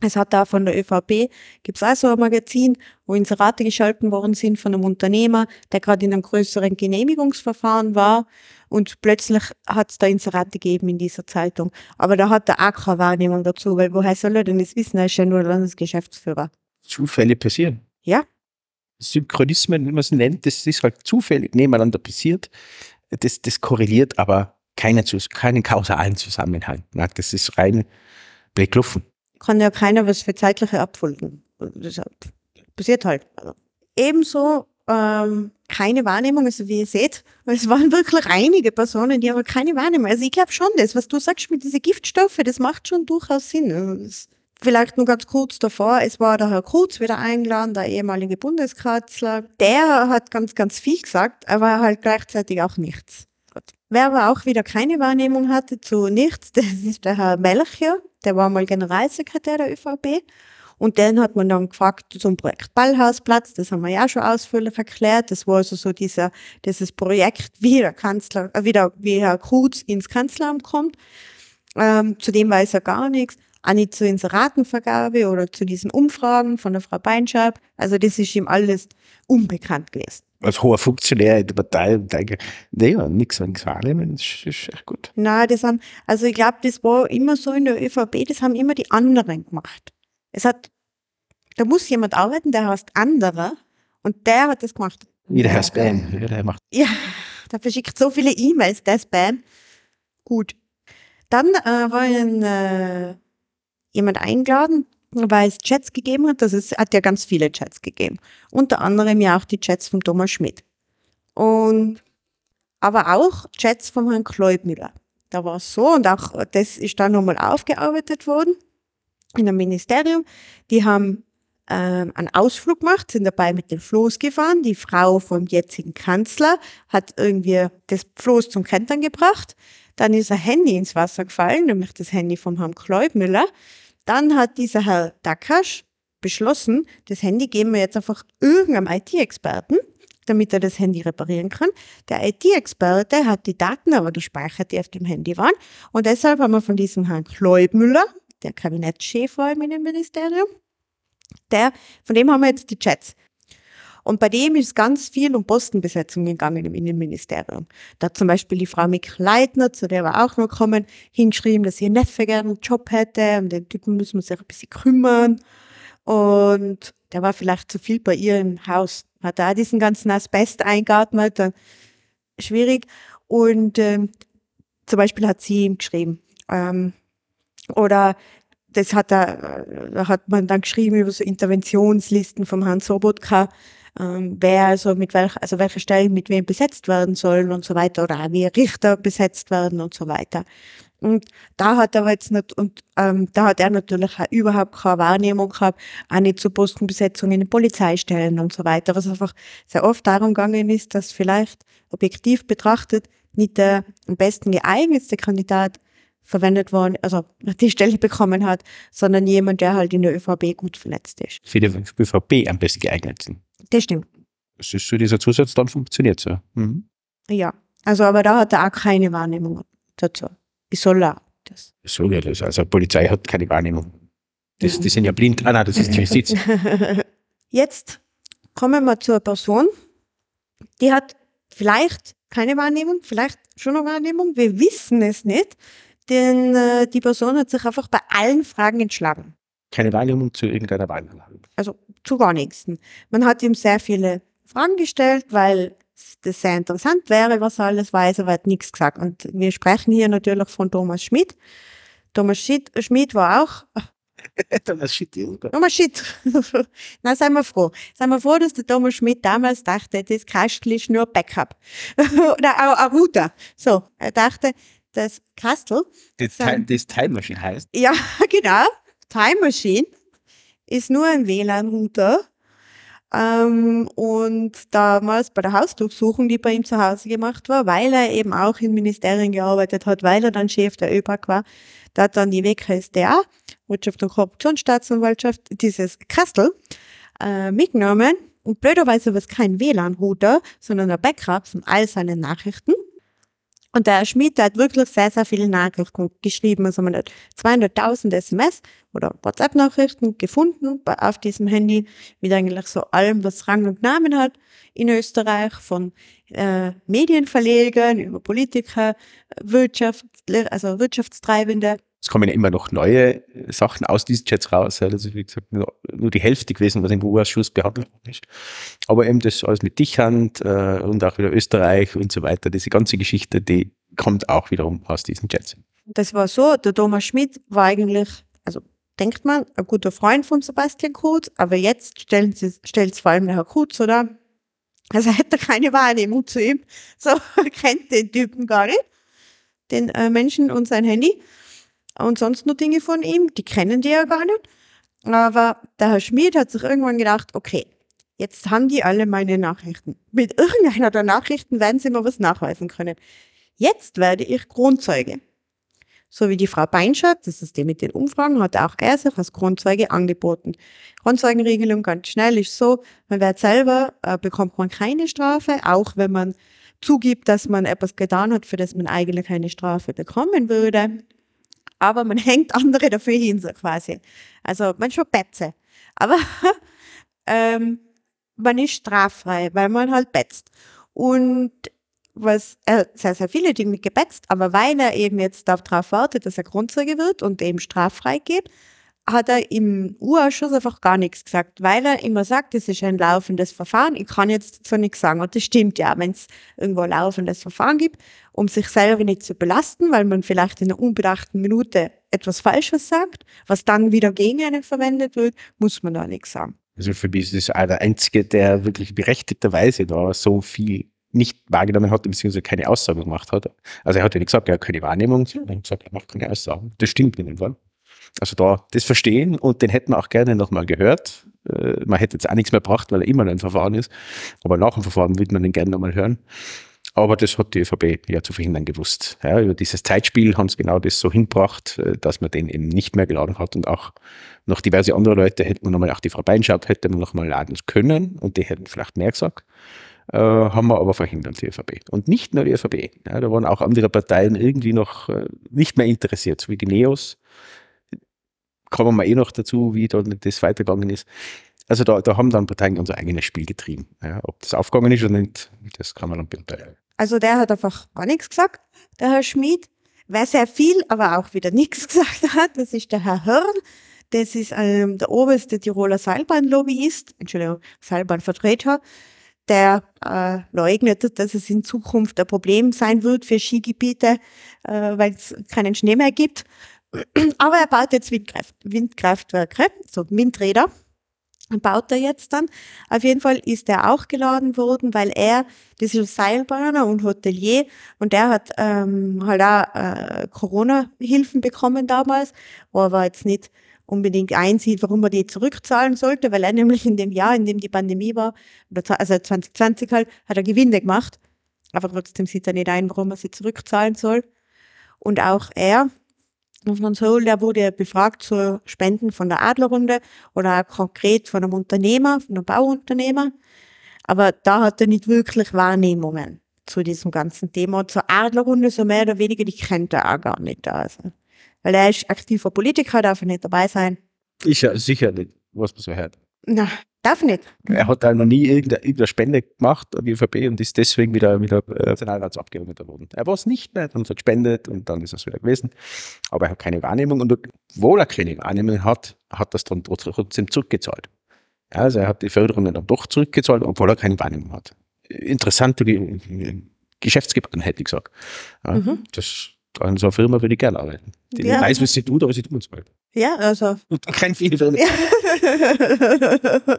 es hat da von der ÖVP, gibt's auch so ein Magazin, wo Inserate geschalten worden sind von einem Unternehmer, der gerade in einem größeren Genehmigungsverfahren war und plötzlich hat's da Inserate gegeben in dieser Zeitung. Aber da hat er auch keine Wahrnehmung dazu, weil woher soll er denn das wissen? Er ist ja nur Landesgeschäftsführer. Zufälle passieren. Ja. Synchronismen, wie man es nennt, das ist halt zufällig nebeneinander passiert. das, das korreliert aber keine, keinen kausalen Zusammenhang. Das ist rein Blickluffen. Kann ja keiner was für zeitliche Abfolgen. Das passiert halt. Ebenso ähm, keine Wahrnehmung, also wie ihr seht, es waren wirklich einige Personen, die aber keine Wahrnehmung. Also ich glaube schon, das, was du sagst mit diesen Giftstoffen, das macht schon durchaus Sinn. Also vielleicht nur ganz kurz davor, es war der Herr Kurz wieder eingeladen, der ehemalige Bundeskanzler. Der hat ganz, ganz viel gesagt, aber halt gleichzeitig auch nichts. Wer aber auch wieder keine Wahrnehmung hatte zu nichts, das ist der Herr Melcher, der war mal Generalsekretär der ÖVP und den hat man dann gefragt zum Projekt Ballhausplatz, das haben wir ja schon ausführlich erklärt. Das war also so dieser, dieses Projekt, wie der Kanzler, äh, wieder, wie Herr Kruz ins Kanzleramt kommt. Ähm, zu dem weiß er gar nichts. Auch nicht zur Inseratenvergabe oder zu diesen Umfragen von der Frau Beinschab. Also das ist ihm alles unbekannt gewesen. Als hoher Funktionär in der Partei denke, naja, nichts an wahrnehmen, das ist echt gut. Nein, das haben, also ich glaube, das war immer so in der ÖVP, das haben immer die anderen gemacht. Es hat, da muss jemand arbeiten, der heißt anderer und der hat das gemacht. Wie der Herr Spam. Ja, der macht. Ja, der verschickt so viele E-Mails, der Spam. Gut. Dann äh, war ein, äh, jemand eingeladen, weil es Chats gegeben hat. Das ist, hat ja ganz viele Chats gegeben. Unter anderem ja auch die Chats von Thomas Schmidt. Und aber auch Chats von Herrn Kleubmüller. Da war es so und auch das ist dann nochmal aufgearbeitet worden in einem Ministerium. Die haben ähm, einen Ausflug gemacht, sind dabei mit dem Floß gefahren. Die Frau vom jetzigen Kanzler hat irgendwie das Floß zum Kentern gebracht. Dann ist ein Handy ins Wasser gefallen, nämlich das Handy von Herrn Kleubmüller. Dann hat dieser Herr Dakasch beschlossen, das Handy geben wir jetzt einfach irgendeinem IT-Experten, damit er das Handy reparieren kann. Der IT-Experte hat die Daten aber gespeichert, die auf dem Handy waren. Und deshalb haben wir von diesem Herrn Kleubmüller, der Kabinettschef war im Innenministerium. Der, von dem haben wir jetzt die Chats. Und bei dem ist ganz viel um Postenbesetzung gegangen im Innenministerium. Da hat zum Beispiel die Frau Mick Leitner, zu der wir auch noch kommen, hingeschrieben, dass ihr Neffe gerne einen Job hätte und den Typen müssen wir sich ein bisschen kümmern. Und der war vielleicht zu viel bei ihr im Haus. Hat da diesen ganzen Asbest eingeatmet, dann schwierig. Und ähm, zum Beispiel hat sie ihm geschrieben, ähm, oder das hat er, da hat man dann geschrieben über so Interventionslisten vom Herrn Sobotka, ähm, wer also mit welcher, also welche Stellen mit wem besetzt werden sollen und so weiter, oder wie Richter besetzt werden und so weiter. Und da hat er jetzt nicht, und ähm, da hat er natürlich auch überhaupt keine Wahrnehmung gehabt, auch nicht zu Postenbesetzungen in den Polizeistellen und so weiter, was einfach sehr oft darum gegangen ist, dass vielleicht objektiv betrachtet nicht der am besten geeignetste Kandidat verwendet worden, also die Stelle bekommen hat, sondern jemand, der halt in der ÖVP gut vernetzt ist. Für die ÖVP am besten geeignet sind. Das stimmt. Das ist so, dieser Zusatz dann funktioniert so. Mhm. Ja, also aber da hat er auch keine Wahrnehmung dazu. Wie soll er das? So ja das. Also Polizei hat keine Wahrnehmung. Das, die sind ja blind. Ah nein, das ist die Justiz. Jetzt kommen wir zu einer Person, die hat vielleicht keine Wahrnehmung, vielleicht schon eine Wahrnehmung, wir wissen es nicht denn äh, die Person hat sich einfach bei allen Fragen entschlagen. Keine Wahrnehmung zu irgendeiner Wahl. Also zu gar nichts. Man hat ihm sehr viele Fragen gestellt, weil das sehr interessant wäre, was er alles weiß, aber er hat nichts gesagt. Und wir sprechen hier natürlich von Thomas Schmidt. Thomas Schmidt, Schmidt war auch Thomas Schmidt. Thomas Schmidt. Na, seien wir froh. Seien wir froh, dass der Thomas Schmidt damals dachte, das Kastel ist nur Backup. Oder auch ein Router. So, er dachte, das Kastel. Das, Time, das Time Machine heißt? Ja, genau. Time Machine ist nur ein WLAN-Router. Ähm, und damals bei der Hausdurchsuchung, die bei ihm zu Hause gemacht war, weil er eben auch in Ministerien gearbeitet hat, weil er dann Chef der ÖBAG war, da hat dann die WKSDA, Wirtschaft und Korruptionsstaatsanwaltschaft, dieses Kastel äh, mitgenommen. Und blöderweise war es kein WLAN-Router, sondern ein Backup von all seinen Nachrichten. Und der Herr Schmidt, hat wirklich sehr, sehr viele Nachrichten geschrieben. Also man hat 200.000 SMS oder WhatsApp-Nachrichten gefunden auf diesem Handy mit eigentlich so allem, was Rang und Namen hat in Österreich, von äh, Medienverlegern über Politiker, Wirtschaft, also Wirtschaftstreibende. Es kommen ja immer noch neue Sachen aus diesen Chats raus. Also wie gesagt, nur, nur die Hälfte gewesen, was im EU-Ausschuss behandelt ist. Aber eben das alles mit Dichhand äh, und auch wieder Österreich und so weiter, diese ganze Geschichte, die kommt auch wiederum aus diesen Chats. Das war so, der Thomas Schmidt war eigentlich, also denkt man, ein guter Freund von Sebastian Kurz, aber jetzt stellt es vor allem der Herr Kurz, oder? Also hätte er keine Wahrnehmung zu ihm. So, kennt den Typen gar nicht, den äh, Menschen und sein Handy und sonst nur Dinge von ihm, die kennen die ja gar nicht. Aber der Herr Schmid hat sich irgendwann gedacht, okay, jetzt haben die alle meine Nachrichten. Mit irgendeiner der Nachrichten werden sie mir was nachweisen können. Jetzt werde ich Kronzeuge. So wie die Frau Beinschat, das ist die mit den Umfragen, hat auch er sich als Kronzeuge angeboten. Kronzeugenregelung ganz schnell ist so, man wird selber, äh, bekommt man keine Strafe, auch wenn man zugibt, dass man etwas getan hat, für das man eigentlich keine Strafe bekommen würde aber man hängt andere dafür hin, so quasi. Also man schon Betze. Aber ähm, man ist straffrei, weil man halt betzt. Und was er sehr, sehr viele Dinge gebetzt, aber weil er eben jetzt darauf wartet, dass er Grundzeuge wird und eben straffrei geht, hat er im U-Ausschuss einfach gar nichts gesagt, weil er immer sagt, es ist ein laufendes Verfahren. Ich kann jetzt dazu nichts sagen. Und das stimmt ja, wenn es irgendwo ein laufendes Verfahren gibt, um sich selber nicht zu belasten, weil man vielleicht in einer unbedachten Minute etwas Falsches sagt, was dann wieder gegen einen verwendet wird, muss man da nichts sagen. Also für mich ist das der Einzige, der wirklich berechtigterweise da so viel nicht wahrgenommen hat, beziehungsweise keine Aussagen gemacht hat. Also er hat ja nicht gesagt, er hat keine Wahrnehmung, sondern er hat gesagt, er macht keine Aussagen. Das stimmt in dem Fall. Also da das verstehen und den hätten wir auch gerne nochmal gehört. Äh, man hätte jetzt auch nichts mehr gebracht, weil er immer noch ein Verfahren ist. Aber nach dem Verfahren würde man den gerne nochmal hören. Aber das hat die ÖVP ja zu verhindern gewusst. Ja, über dieses Zeitspiel haben sie genau das so hinbracht, äh, dass man den eben nicht mehr geladen hat und auch noch diverse andere Leute hätten wir nochmal, auch die Frau Beinschaut hätte man nochmal laden können und die hätten vielleicht mehr gesagt. Äh, haben wir aber verhindert, die ÖVP. Und nicht nur die ÖVP. Ja, da waren auch andere Parteien irgendwie noch äh, nicht mehr interessiert, so wie die Neos kommen wir eh noch dazu, wie da das weitergegangen ist. Also da, da haben dann Parteien unser eigenes Spiel getrieben. Ja, ob das aufgegangen ist oder nicht, das kann man dann beurteilen. Also der hat einfach gar nichts gesagt, der Herr Schmid. Wer sehr viel, aber auch wieder nichts gesagt hat, das ist der Herr Hörn. Das ist ähm, der oberste Tiroler Seilbahnlobbyist, Entschuldigung, Seilbahnvertreter, der äh, leugnet, dass es in Zukunft ein Problem sein wird für Skigebiete, äh, weil es keinen Schnee mehr gibt. Aber er baut jetzt Windkraft, Windkraftwerke, so Windräder. Baut er jetzt dann. Auf jeden Fall ist er auch geladen worden, weil er, das ist Seilbahner und Hotelier und der hat ähm, halt auch äh, Corona-Hilfen bekommen damals, wo er jetzt nicht unbedingt einsieht, warum er die zurückzahlen sollte, weil er nämlich in dem Jahr, in dem die Pandemie war, also 2020 halt, hat er Gewinne gemacht. Aber trotzdem sieht er nicht ein, warum er sie zurückzahlen soll. Und auch er Franz Hohl, der wurde befragt zu Spenden von der Adlerrunde oder auch konkret von einem Unternehmer, von einem Bauunternehmer. Aber da hat er nicht wirklich Wahrnehmungen zu diesem ganzen Thema. Zur Adlerrunde so mehr oder weniger, die kennt er auch gar nicht. Also. Weil er ist aktiver Politiker, darf er nicht dabei sein. Ist ja sicher nicht, was man so hört. Na, darf nicht. Er hat da noch nie irgendeine, irgendeine Spende gemacht an die ÖVP und ist deswegen wieder, wieder äh, Nationalratsabgeordneter geworden. Er war es nicht mehr und hat spendet und dann ist es wieder gewesen. Aber er hat keine Wahrnehmung und obwohl er keine Wahrnehmung hat, hat das dann trotzdem zurückgezahlt. Ja, also er hat die Förderung dann doch zurückgezahlt, obwohl er keine Wahrnehmung hat. Interessante Geschäftsgebaren, hätte ich gesagt. Ja, mhm. Das an so einer Firma würde ich gerne arbeiten. Die ja. weiß, was sie tut, aber sie tut es halt. Ja, also. Und kein viele Firmen. Ja.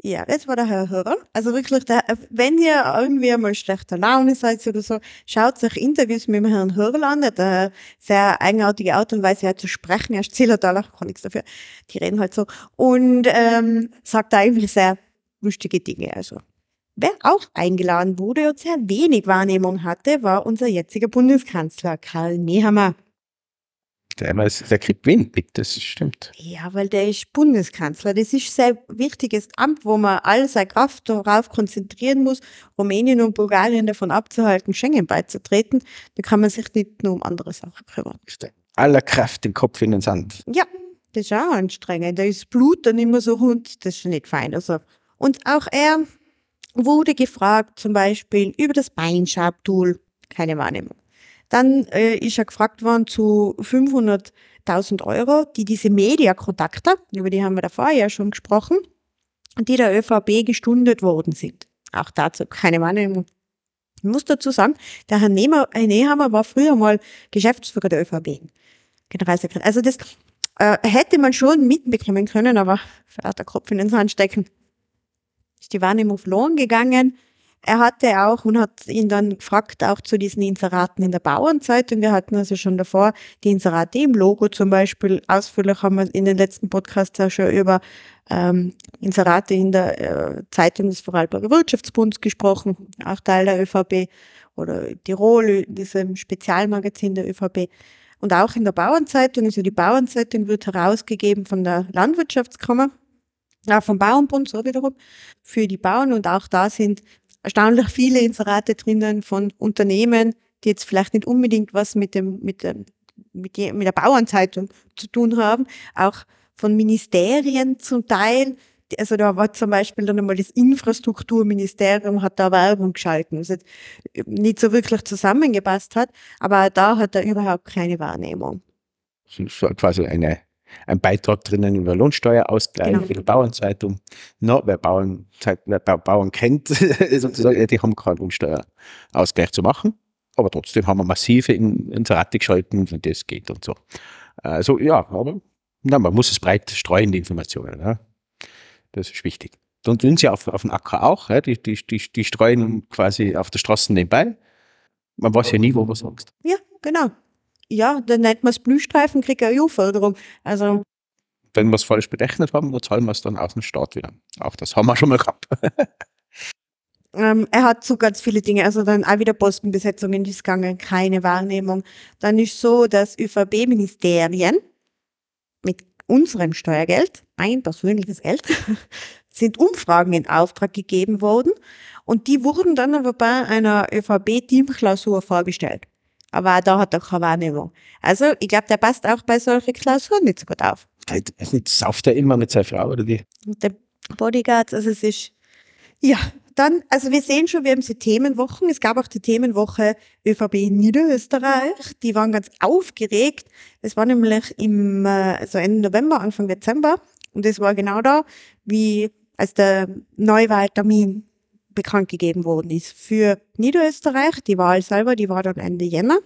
ja, das war der Herr Hörer. Also wirklich, der, wenn ihr irgendwie mal schlechter Laune seid oder so, schaut sich Interviews mit dem Herrn Hörer an. Der hat eine sehr eigenartige Art und Weise zu sprechen. Er ist Zillertaler, kann nichts dafür. Die reden halt so. Und ähm, sagt eigentlich sehr lustige Dinge. Also Wer auch eingeladen wurde und sehr wenig Wahrnehmung hatte, war unser jetziger Bundeskanzler Karl Nehammer. Der, der kriegt wenig mit, das stimmt. Ja, weil der ist Bundeskanzler. Das ist ein sehr wichtiges Amt, wo man all seine Kraft darauf konzentrieren muss, Rumänien und Bulgarien davon abzuhalten, Schengen beizutreten. Da kann man sich nicht nur um andere Sachen kümmern. Aller Kraft im Kopf in den Sand. Ja, das ist auch anstrengend. Da ist Blut dann immer so rund, das ist nicht fein. Also, und auch er wurde gefragt, zum Beispiel über das Beinschab-Tool, keine Wahrnehmung. Dann äh, ist er gefragt worden zu 500.000 Euro, die diese Mediakontakte, über die haben wir davor ja schon gesprochen, die der ÖVP gestundet worden sind. Auch dazu keine Wahrnehmung. Ich muss dazu sagen, der Herr, Nehammer war früher mal Geschäftsführer der ÖVP. Generalsekretär. Also das äh, hätte man schon mitbekommen können, aber vielleicht der Kopf in den Sand stecken. Ist die Wahrnehmung verloren gegangen. Er hatte auch und hat ihn dann gefragt, auch zu diesen Inseraten in der Bauernzeitung. Wir hatten also schon davor die Inserate im Logo zum Beispiel. Ausführlich haben wir in den letzten Podcasts auch schon über ähm, Inserate in der äh, Zeitung des Vorarlberger Wirtschaftsbunds gesprochen, auch Teil der ÖVP oder Tirol, diesem Spezialmagazin der ÖVP. Und auch in der Bauernzeitung, also die Bauernzeitung wird herausgegeben von der Landwirtschaftskammer, auch vom Bauernbund, so wiederum, für die Bauern. Und auch da sind erstaunlich viele Inserate drinnen von Unternehmen, die jetzt vielleicht nicht unbedingt was mit dem, mit dem, mit, die, mit der Bauernzeitung zu tun haben, auch von Ministerien zum Teil. Also da war zum Beispiel dann einmal das Infrastrukturministerium hat da Werbung geschalten, was jetzt nicht so wirklich zusammengepasst hat, aber da hat er überhaupt keine Wahrnehmung. Das ist quasi eine ein Beitrag drinnen über Lohnsteuerausgleich genau. in der Bauernzeitung. No, wer, Bauernzeit, wer Bauern kennt, sozusagen, die haben keinen Lohnsteuerausgleich zu machen. Aber trotzdem haben wir massive Inserate geschalten, wenn das geht und so. Also ja, aber na, man muss es breit streuen, die Informationen. Ja. Das ist wichtig. Und tun sie auf, auf dem Acker auch. Ja. Die, die, die, die streuen quasi auf der Straße nebenbei. Man weiß ja nie, wo man sagst. Ja, genau ja, dann nennt man es Blühstreifen, kriegt eine EU-Förderung. Also. Wenn wir es falsch berechnet haben, dann zahlen wir es dann aus dem Staat wieder. Auch das haben wir schon mal gehabt. ähm, er hat so ganz viele Dinge, also dann auch wieder Postenbesetzungen, die ist gegangen, keine Wahrnehmung. Dann ist so, dass ÖVP-Ministerien mit unserem Steuergeld, mein persönliches Geld, sind Umfragen in Auftrag gegeben worden und die wurden dann aber bei einer ÖVP-Teamklausur vorgestellt. Aber auch da hat er keine Wahrnehmung. Also, ich glaube, der passt auch bei solchen Klausuren nicht so gut auf. Nicht sauft er immer mit seiner Frau oder die? Mit dem Bodyguard, also es ist, ja, dann, also wir sehen schon, wir haben so Themenwochen. Es gab auch die Themenwoche ÖVP in Niederösterreich. Die waren ganz aufgeregt. Es war nämlich im, also Ende November, Anfang Dezember. Und es war genau da, wie als der Neuwahltermin bekannt gegeben worden ist für Niederösterreich. Die Wahl selber, die war dann Ende Jänner.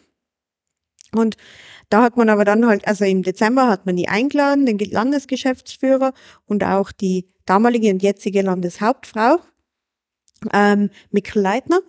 Und da hat man aber dann halt, also im Dezember hat man die eingeladen, den Landesgeschäftsführer und auch die damalige und jetzige Landeshauptfrau, ähm, Mikkel Leitner.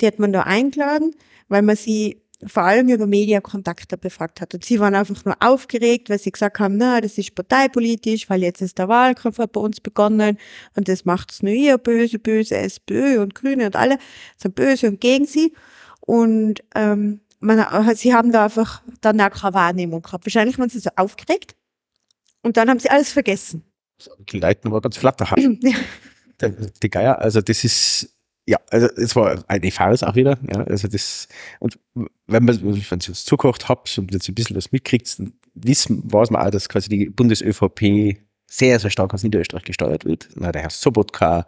Die hat man da eingeladen, weil man sie vor allem über Mediakontakte befragt hat. Und sie waren einfach nur aufgeregt, weil sie gesagt haben, na, das ist parteipolitisch, weil jetzt ist der Wahlkampf bei uns begonnen und das macht's nur ihr böse, böse SPÖ und Grüne und alle sind böse und gegen sie. Und ähm, man, sie haben da einfach dann auch keine Wahrnehmung gehabt. Wahrscheinlich waren sie so aufgeregt und dann haben sie alles vergessen. Die Leuten war ganz flatterhaft. ja. Die Geier, also das ist ja, also es war eine auch wieder. Ja, also das, und wenn man, wenn ihr uns zugekocht habt und jetzt ein bisschen was mitkriegt, dann wissen, weiß man auch, dass quasi die Bundes-ÖVP sehr, sehr stark aus Niederösterreich gesteuert wird. Na, der Herr Sobotka,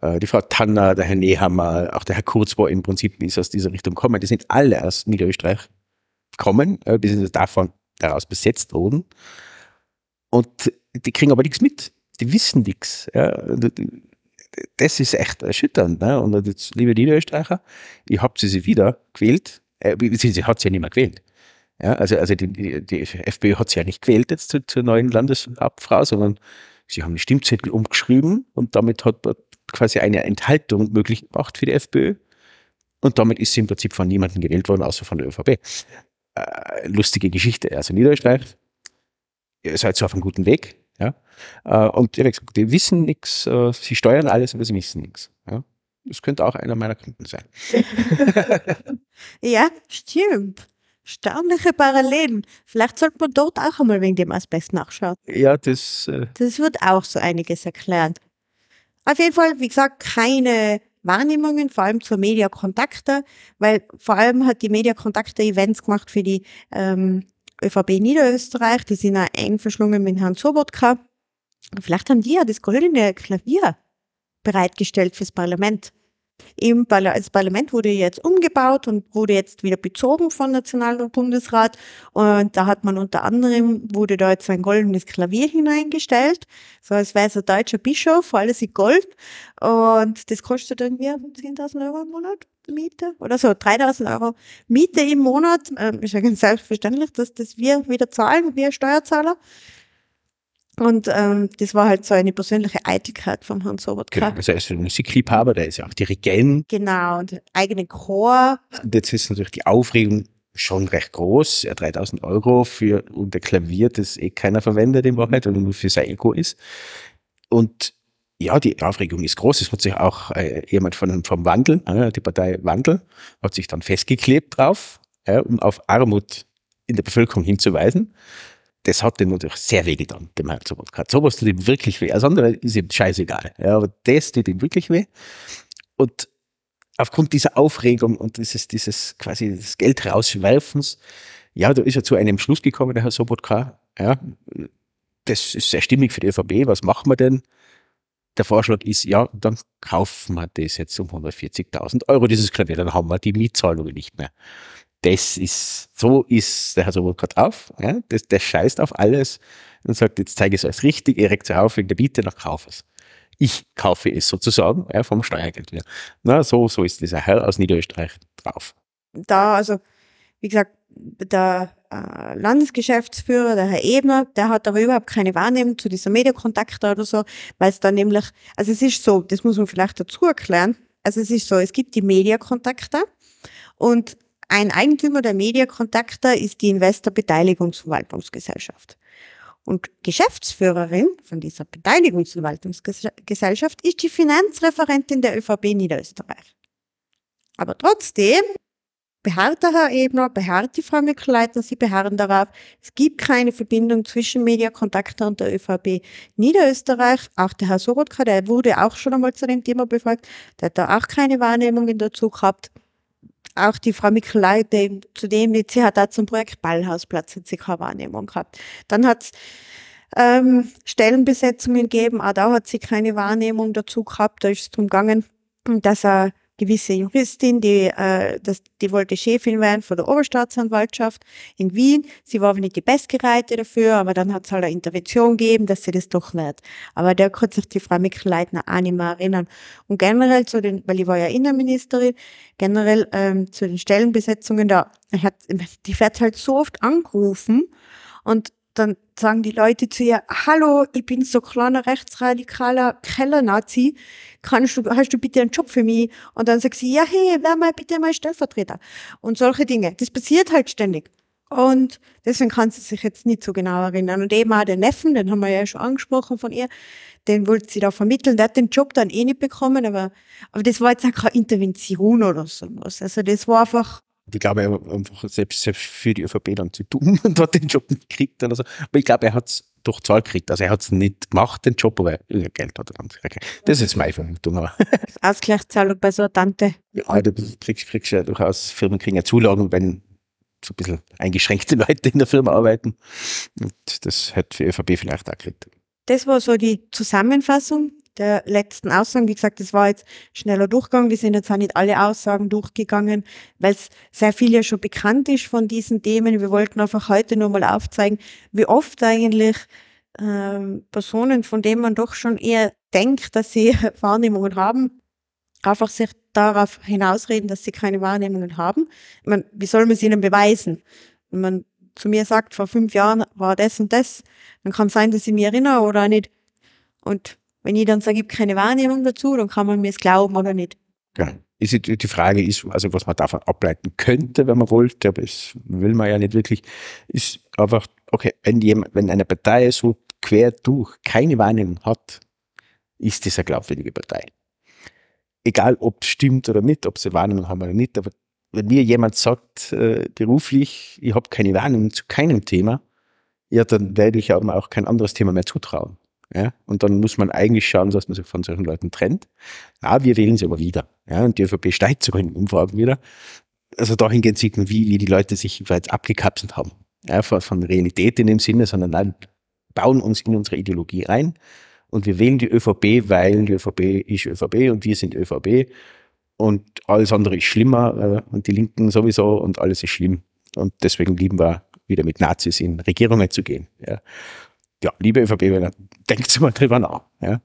äh, die Frau Tanner, der Herr Nehammer, auch der Herr Kurz war im Prinzip ist aus dieser Richtung gekommen. Die sind alle aus Niederösterreich gekommen, äh, die sind davon daraus besetzt worden. Und die kriegen aber nichts mit. Die wissen nichts. Ja das ist echt erschütternd. Ne? Und jetzt, liebe Niederösterreicher, ich habe sie wieder gewählt. Äh, sie hat sie ja nicht mehr gewählt. Ja, also, also die, die, FPÖ hat sie ja nicht gewählt jetzt zur, zur neuen Landeshauptfrau, sondern sie haben die Stimmzettel umgeschrieben und damit hat quasi eine Enthaltung möglich gemacht für die FPÖ. Und damit ist sie im Prinzip von niemandem gewählt worden, außer von der ÖVP. Äh, lustige Geschichte. Also Niederösterreich, ihr seid so auf einem guten Weg. Ja? Äh, und die, die wissen nichts, äh, sie steuern alles, aber sie wissen nichts. Ja? Das könnte auch einer meiner Kunden sein. ja, stimmt. Staunliche Parallelen. Vielleicht sollte man dort auch einmal wegen dem Asbest nachschauen. Ja, das. Äh das wird auch so einiges erklären. Auf jeden Fall, wie gesagt, keine Wahrnehmungen, vor allem zur Mediakontakte, weil vor allem hat die Mediakontakte Events gemacht für die ähm, ÖVP Niederösterreich, die sind auch eng verschlungen mit Herrn Sobotka. Vielleicht haben die ja das goldene Klavier bereitgestellt fürs Parlament. Im das Parlament wurde jetzt umgebaut und wurde jetzt wieder bezogen von National- und Bundesrat. Und da hat man unter anderem, wurde da jetzt ein goldenes Klavier hineingestellt. So als wäre es ein deutscher Bischof, alles in Gold. Und das kostet irgendwie 10.000 Euro im Monat. Miete oder so, 3000 Euro Miete im Monat. Ähm, ist ja ganz selbstverständlich, dass das wir wieder zahlen, wir Steuerzahler. Und ähm, das war halt so eine persönliche Eitelkeit von Herrn Sobotka. Genau, also er ist ein Musikliebhaber, der ist ja auch Dirigent. Genau, und eigene Chor. Und jetzt ist natürlich die Aufregung schon recht groß. Ja, 3000 Euro für unter Klavier, das eh keiner verwendet in Wahrheit und nur für sein Ego ist. Und ja, die Aufregung ist groß. Es hat sich auch äh, jemand von, vom Wandel, äh, die Partei Wandel, hat sich dann festgeklebt drauf, äh, um auf Armut in der Bevölkerung hinzuweisen das hat ihm natürlich sehr weh getan, dem Herrn Sobotka. Sowas tut ihm wirklich weh. Alles andere ist ihm scheißegal. Ja, aber das tut ihm wirklich weh. Und aufgrund dieser Aufregung und dieses, dieses quasi das Geld rauswerfens, ja, da ist er zu einem Schluss gekommen, der Herr Sobotka. Ja, das ist sehr stimmig für die ÖVP. Was machen wir denn? Der Vorschlag ist, ja, dann kaufen wir das jetzt um 140.000 Euro, dieses Klavier, dann haben wir die Mietzahlungen nicht mehr das ist, so ist der Herr Sobotka drauf. Ja? Das, der scheißt auf alles und sagt, jetzt zeige ich es euch richtig, ihr regt sich auf wegen der Bitte, dann kauf es. Ich kaufe es sozusagen ja, vom Steuergeld wieder. Na, so, so ist dieser Herr aus Niederösterreich drauf. Da, also, wie gesagt, der äh, Landesgeschäftsführer, der Herr Ebner, der hat aber überhaupt keine Wahrnehmung zu dieser Medienkontakte oder so, weil es da nämlich, also es ist so, das muss man vielleicht dazu erklären, also es ist so, es gibt die Mediakontakte und ein Eigentümer der Mediakontakter ist die Investor Beteiligungsverwaltungsgesellschaft. Und Geschäftsführerin von dieser Beteiligungsverwaltungsgesellschaft ist die Finanzreferentin der ÖVP Niederösterreich. Aber trotzdem beharrt der Herr Ebner, beharrt die Frau Mückleitner, sie beharren darauf, es gibt keine Verbindung zwischen Mediakontakter und der ÖVP Niederösterreich. Auch der Herr Sorotka, der wurde auch schon einmal zu dem Thema befragt, der hat da auch keine Wahrnehmungen dazu gehabt auch die Frau Mikulai, die, zu dem, sie hat auch zum Projekt Ballhausplatz hat sie keine Wahrnehmung gehabt. Dann hat es ähm, Stellenbesetzungen gegeben, auch da hat sie keine Wahrnehmung dazu gehabt. Da ist es darum gegangen, dass er gewisse Juristin, die, äh, das, die wollte Chefin werden von der Oberstaatsanwaltschaft in Wien. Sie war aber nicht die Bestgereihte dafür, aber dann hat es halt eine Intervention gegeben, dass sie das doch wird. Aber der kann sich die Frau Mikl-Leitner auch nicht mehr erinnern. Und generell zu den, weil ich war ja Innenministerin, generell ähm, zu den Stellenbesetzungen, da hat, die wird halt so oft angerufen und dann sagen die Leute zu ihr, hallo, ich bin so kleiner rechtsradikaler Keller-Nazi, kannst du, hast du bitte einen Job für mich? Und dann sagt sie, ja, hey, wär mal bitte mal Stellvertreter. Und solche Dinge. Das passiert halt ständig. Und deswegen kann sie sich jetzt nicht so genau erinnern. Und eben auch den Neffen, den haben wir ja schon angesprochen von ihr, den wollte sie da vermitteln. Der hat den Job dann eh nicht bekommen, aber, aber das war jetzt auch keine Intervention oder sowas. Also das war einfach, ich glaube, er war einfach selbst für die ÖVP dann zu tun und hat den Job nicht gekriegt oder so. Aber ich glaube, er hat es durch Zahl gekriegt. Also er hat es nicht gemacht, den Job, aber Geld hat er dann gekriegt. Das ist meine Vermutung. Ausgleichszahlung bei so einer Tante. Ja, du kriegst, kriegst ja durchaus, Firmen kriegen ja Zulagen, wenn so ein bisschen eingeschränkte Leute in der Firma arbeiten. Und das hat für ÖVP vielleicht auch gekriegt. Das war so die Zusammenfassung der letzten Aussagen. Wie gesagt, das war jetzt schneller Durchgang. Wir sind jetzt auch nicht alle Aussagen durchgegangen, weil es sehr viel ja schon bekannt ist von diesen Themen. Wir wollten einfach heute nur mal aufzeigen, wie oft eigentlich ähm, Personen, von denen man doch schon eher denkt, dass sie Wahrnehmungen haben, einfach sich darauf hinausreden, dass sie keine Wahrnehmungen haben. Ich meine, wie soll man es ihnen beweisen? Wenn man zu mir sagt, vor fünf Jahren war das und das, dann kann es sein, dass ich mich erinnere oder nicht. Und wenn ich dann sage, ich habe keine Wahrnehmung dazu, dann kann man mir es glauben oder nicht. Ja. Ist die Frage ist, also was man davon ableiten könnte, wenn man wollte, aber das will man ja nicht wirklich, ist einfach, okay, wenn jemand, wenn eine Partei so quer durch keine Wahrnehmung hat, ist das eine glaubwürdige Partei. Egal, ob es stimmt oder nicht, ob sie Wahrnehmung haben oder nicht, aber wenn mir jemand sagt, äh, beruflich, ich habe keine Wahrnehmung zu keinem Thema, ja, dann werde ich aber auch kein anderes Thema mehr zutrauen. Ja? Und dann muss man eigentlich schauen, dass man sich von solchen Leuten trennt. Ja, wir wählen sie aber wieder. Ja? Und die ÖVP steigt sogar in den Umfragen wieder. Also dahingehend sieht man, wie, wie die Leute sich bereits abgekapselt haben. Ja, von, von Realität in dem Sinne, sondern nein, bauen uns in unsere Ideologie rein. Und wir wählen die ÖVP, weil die ÖVP ist ÖVP und wir sind ÖVP. und alles andere ist schlimmer äh, und die Linken sowieso und alles ist schlimm. Und deswegen lieben wir wieder mit Nazis in Regierungen zu gehen. Ja, ja liebe ÖVP-Wähler, denkt mal drüber nach. Ja.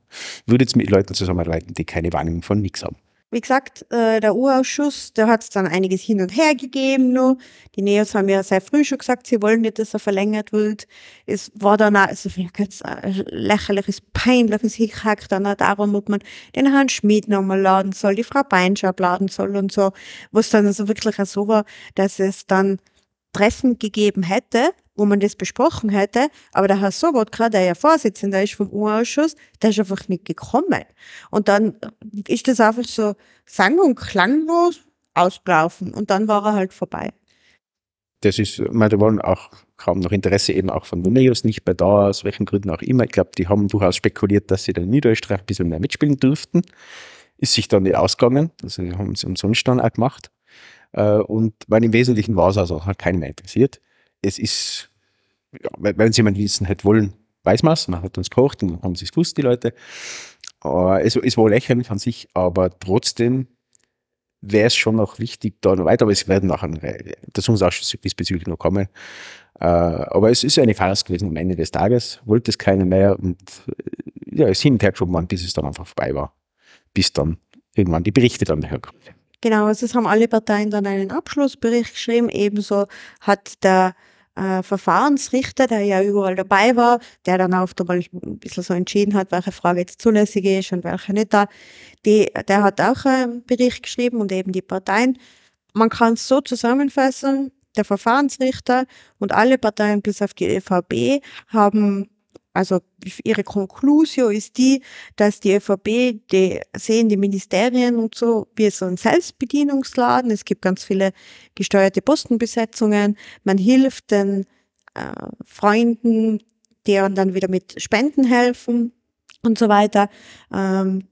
Würdet mit Leuten zusammenarbeiten, die keine Warnung von nichts haben. Wie gesagt, äh, der Urausschuss, da hat es dann einiges hin und her gegeben. Noch. Die Neos haben ja sehr früh schon gesagt, sie wollen nicht, dass er verlängert wird. Es war dann auch, also ganz lächerliches, peinliches Hickhack dann auch darum, ob man den Herrn Schmid nochmal laden soll, die Frau Beinschab laden soll und so. Wo es dann also wirklich so war, dass es dann Treffen gegeben hätte, wo man das besprochen hätte, aber der Herr Sobotka, der ja Vorsitzender ist vom U-Ausschuss, der ist einfach nicht gekommen. Und dann ist das einfach so sang- und klanglos ausgelaufen und dann war er halt vorbei. Das ist, meine, da waren auch kaum noch Interesse eben auch von Nuneus nicht bei da, aus welchen Gründen auch immer. Ich glaube, die haben durchaus spekuliert, dass sie dann in Niederösterreich ein bisschen mehr mitspielen durften. Ist sich dann nicht ausgegangen, also haben sie umsonst dann auch gemacht. Äh, und weil im Wesentlichen war es also, hat keinen mehr interessiert. Es ist, ja, wenn sie jemand wissen hätte wollen, weiß man es, man hat uns gekocht und haben sie es gewusst, die Leute. Aber es wohl lächerlich an sich, aber trotzdem wäre es schon noch wichtig, da noch weiter, aber es werden nachher Untersuchungsausschuss diesbezüglich noch kommen. Äh, aber es ist eine Farce gewesen am Ende des Tages, wollte es keiner mehr und ja, es hin und her geschoben, bis es dann einfach vorbei war. Bis dann irgendwann die Berichte dann herkommen. Genau, also es haben alle Parteien dann einen Abschlussbericht geschrieben. Ebenso hat der äh, Verfahrensrichter, der ja überall dabei war, der dann auch mal ein bisschen so entschieden hat, welche Frage jetzt zulässig ist und welche nicht da, die, der hat auch einen Bericht geschrieben und eben die Parteien. Man kann es so zusammenfassen, der Verfahrensrichter und alle Parteien bis auf die ÖVP haben also ihre Konklusio ist die, dass die ÖVP, die sehen die Ministerien und so wie so ein Selbstbedienungsladen. Es gibt ganz viele gesteuerte Postenbesetzungen. Man hilft den äh, Freunden, deren dann wieder mit Spenden helfen und so weiter. Ähm,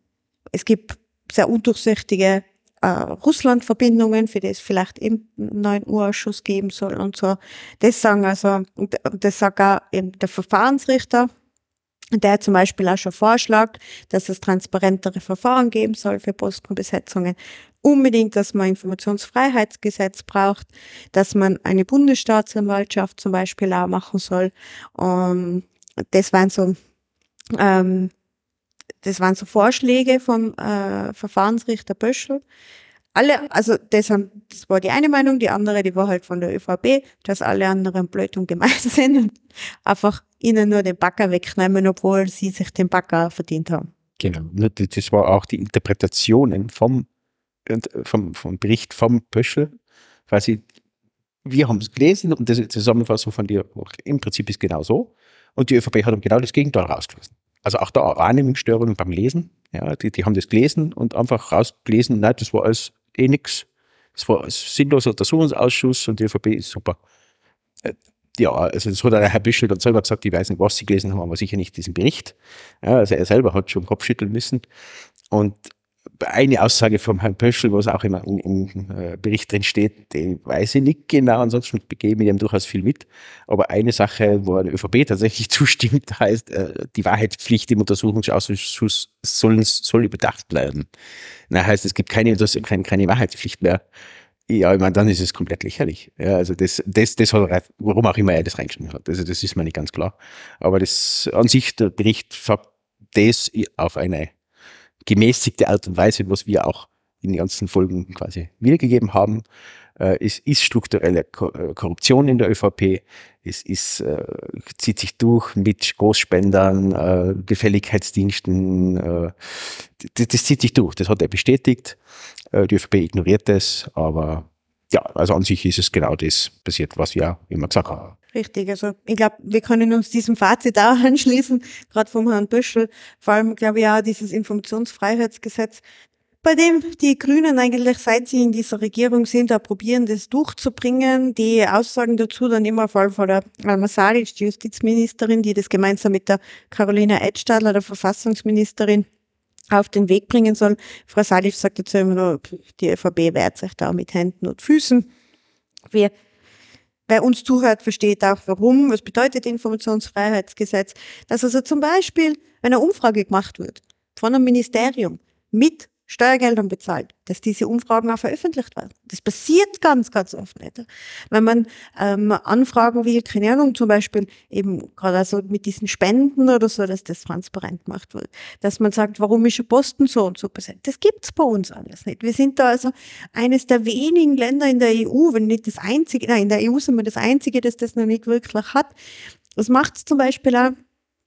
es gibt sehr undurchsichtige äh, Russland-Verbindungen, für die es vielleicht eben einen neuen Urausschuss geben soll und so. Das sagen also, und das sagt auch eben der Verfahrensrichter, der zum Beispiel auch schon vorschlägt, dass es transparentere Verfahren geben soll für Postenbesetzungen. Unbedingt, dass man Informationsfreiheitsgesetz braucht, dass man eine Bundesstaatsanwaltschaft zum Beispiel auch machen soll. Um, das waren so ähm, das waren so Vorschläge vom äh, Verfahrensrichter Böschel. Alle, also das, haben, das war die eine Meinung, die andere, die war halt von der ÖVP, dass alle anderen blöd und gemein sind und einfach ihnen nur den Backer wegnehmen, obwohl sie sich den Backer verdient haben. Genau, das war auch die Interpretationen vom, vom, vom Bericht vom Böschel, quasi, wir haben es gelesen und die Zusammenfassung von dir im Prinzip ist genau so. Und die ÖVP hat genau das Gegenteil rausgelassen. Also auch da Wahrnehmungsstörungen beim Lesen. Ja, die, die haben das gelesen und einfach rausgelesen, nein, das war alles eh nix. Es war ein sinnloser Untersuchungsausschuss und die ÖVP ist super. Äh, ja, also das hat der Herr Büschel dann selber gesagt, ich weiß nicht, was sie gelesen haben, aber sicher nicht diesen Bericht. Ja, also er selber hat schon Kopf schütteln müssen. Und eine Aussage vom Herrn Pöschel, was auch im, im äh, Bericht drin steht, die weiß ich nicht genau, ansonsten begebe ich ihm durchaus viel mit. Aber eine Sache, wo der ÖVP tatsächlich zustimmt, heißt, äh, die Wahrheitspflicht im Untersuchungsausschuss soll, soll überdacht bleiben. Na, heißt, es gibt keine, keine, keine Wahrheitspflicht mehr. Ja, ich meine, dann ist es komplett lächerlich. Ja, also das, das, das hat, warum auch immer er das reingeschrieben hat. Also das ist mir nicht ganz klar. Aber das an sich, der Bericht sagt das auf eine gemäßigte Art und Weise, was wir auch in den ganzen Folgen quasi wiedergegeben haben. Äh, es ist strukturelle äh, Korruption in der ÖVP. Es ist, äh, zieht sich durch mit Großspendern, Gefälligkeitsdiensten. Das, das, zieht sich durch. Das hat er bestätigt. Die ÖVP ignoriert das, aber ja, also an sich ist es genau das passiert, was wir immer gesagt haben. Richtig, also ich glaube, wir können uns diesem Fazit auch anschließen, gerade vom Herrn Büschel. Vor allem, glaube ich, auch dieses Informationsfreiheitsgesetz, bei dem die Grünen eigentlich, seit sie in dieser Regierung sind, da probieren, das durchzubringen. Die Aussagen dazu dann immer vor allem von der Alma Salic, die Justizministerin, die das gemeinsam mit der Carolina Edstadler, der Verfassungsministerin, auf den Weg bringen soll. Frau Salic sagt dazu immer nur, die ÖVP wehrt sich da mit Händen und Füßen. Wer uns zuhört, versteht auch warum, was bedeutet Informationsfreiheitsgesetz. Dass also zum Beispiel, wenn eine Umfrage gemacht wird von einem Ministerium mit Steuergeldern bezahlt, dass diese Umfragen auch veröffentlicht werden. Das passiert ganz, ganz oft nicht. Wenn man ähm, Anfragen wie, keine Ahnung, zum Beispiel eben gerade also mit diesen Spenden oder so, dass das transparent gemacht wird. Dass man sagt, warum ist ein Posten so und so passiert. Das gibt's bei uns alles nicht. Wir sind da also eines der wenigen Länder in der EU, wenn nicht das einzige, nein, in der EU sind wir das einzige, das das noch nicht wirklich hat. Das macht zum Beispiel auch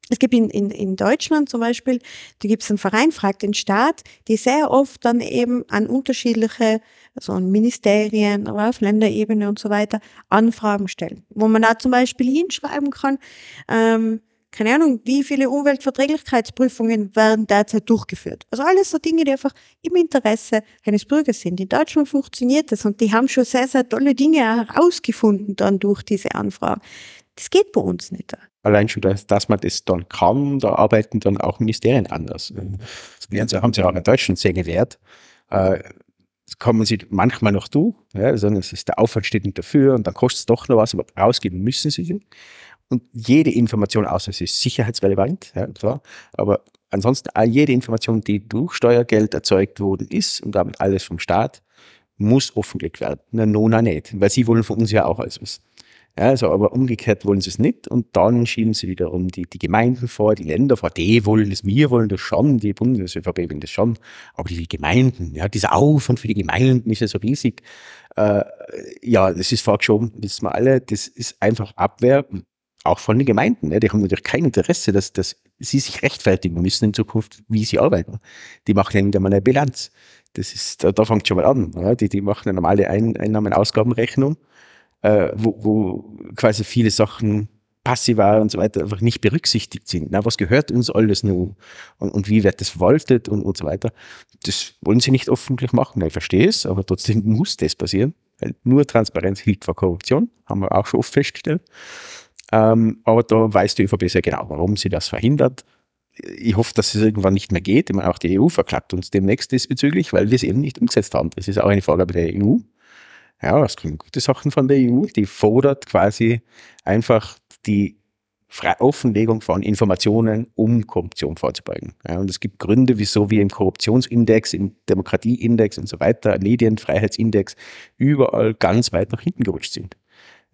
es gibt in, in, in Deutschland zum Beispiel, da gibt es einen Verein, fragt den Staat, die sehr oft dann eben an unterschiedliche, also an Ministerien, aber auf Länderebene und so weiter, Anfragen stellen. Wo man da zum Beispiel hinschreiben kann, ähm, keine Ahnung, wie viele Umweltverträglichkeitsprüfungen werden derzeit durchgeführt. Also alles so Dinge, die einfach im Interesse eines Bürgers sind. In Deutschland funktioniert das und die haben schon sehr, sehr tolle Dinge herausgefunden dann durch diese Anfragen. Das geht bei uns nicht allein schon, dass, dass man das dann kann, da arbeiten dann auch Ministerien anders. Das haben sie auch in Deutschland sehr gewährt. Äh, das kommen sie manchmal noch du, ja, also es ist der Aufwand steht nicht dafür und dann kostet es doch noch was, aber rausgeben müssen sie sie. Und jede Information, außer sie ist sicherheitsrelevant, ja, klar, aber ansonsten jede Information, die durch Steuergeld erzeugt worden ist und damit alles vom Staat, muss offengelegt werden. Na, nona nicht, weil sie wollen von uns ja auch alles wissen. Ja, also, aber umgekehrt wollen sie es nicht und dann schieben sie wiederum die, die Gemeinden vor, die Länder vor, die wollen das, wir wollen das schon, die Bundes-ÖVP will das schon, aber die Gemeinden, ja, dieser Aufwand für die Gemeinden ist ja so riesig. Äh, ja, das ist vorgeschoben, wissen wir alle, das ist einfach Abwehr, auch von den Gemeinden. Ja, die haben natürlich kein Interesse, dass, dass sie sich rechtfertigen müssen in Zukunft, wie sie arbeiten. Die machen ja nicht einmal eine Bilanz. Das ist, da, da fängt schon mal an. Ja, die, die machen eine normale Ein Einnahmen-Ausgabenrechnung äh, wo, wo quasi viele Sachen passiver und so weiter einfach nicht berücksichtigt sind. Na, was gehört uns alles nur und, und wie wird das verwaltet und, und so weiter. Das wollen sie nicht öffentlich machen. Ich verstehe es, aber trotzdem muss das passieren, weil nur Transparenz hilft vor Korruption, haben wir auch schon oft festgestellt. Ähm, aber da weiß die ÖVP sehr genau, warum sie das verhindert. Ich hoffe, dass es irgendwann nicht mehr geht. Ich meine, auch die EU verklagt uns demnächst diesbezüglich, weil wir es eben nicht umgesetzt haben. Das ist auch eine Vorgabe der EU. Ja, das kriegen gute Sachen von der EU. Die fordert quasi einfach die Offenlegung von Informationen, um Korruption vorzubeugen. Ja, und es gibt Gründe, wieso wir im Korruptionsindex, im Demokratieindex und so weiter, Medienfreiheitsindex, überall ganz weit nach hinten gerutscht sind.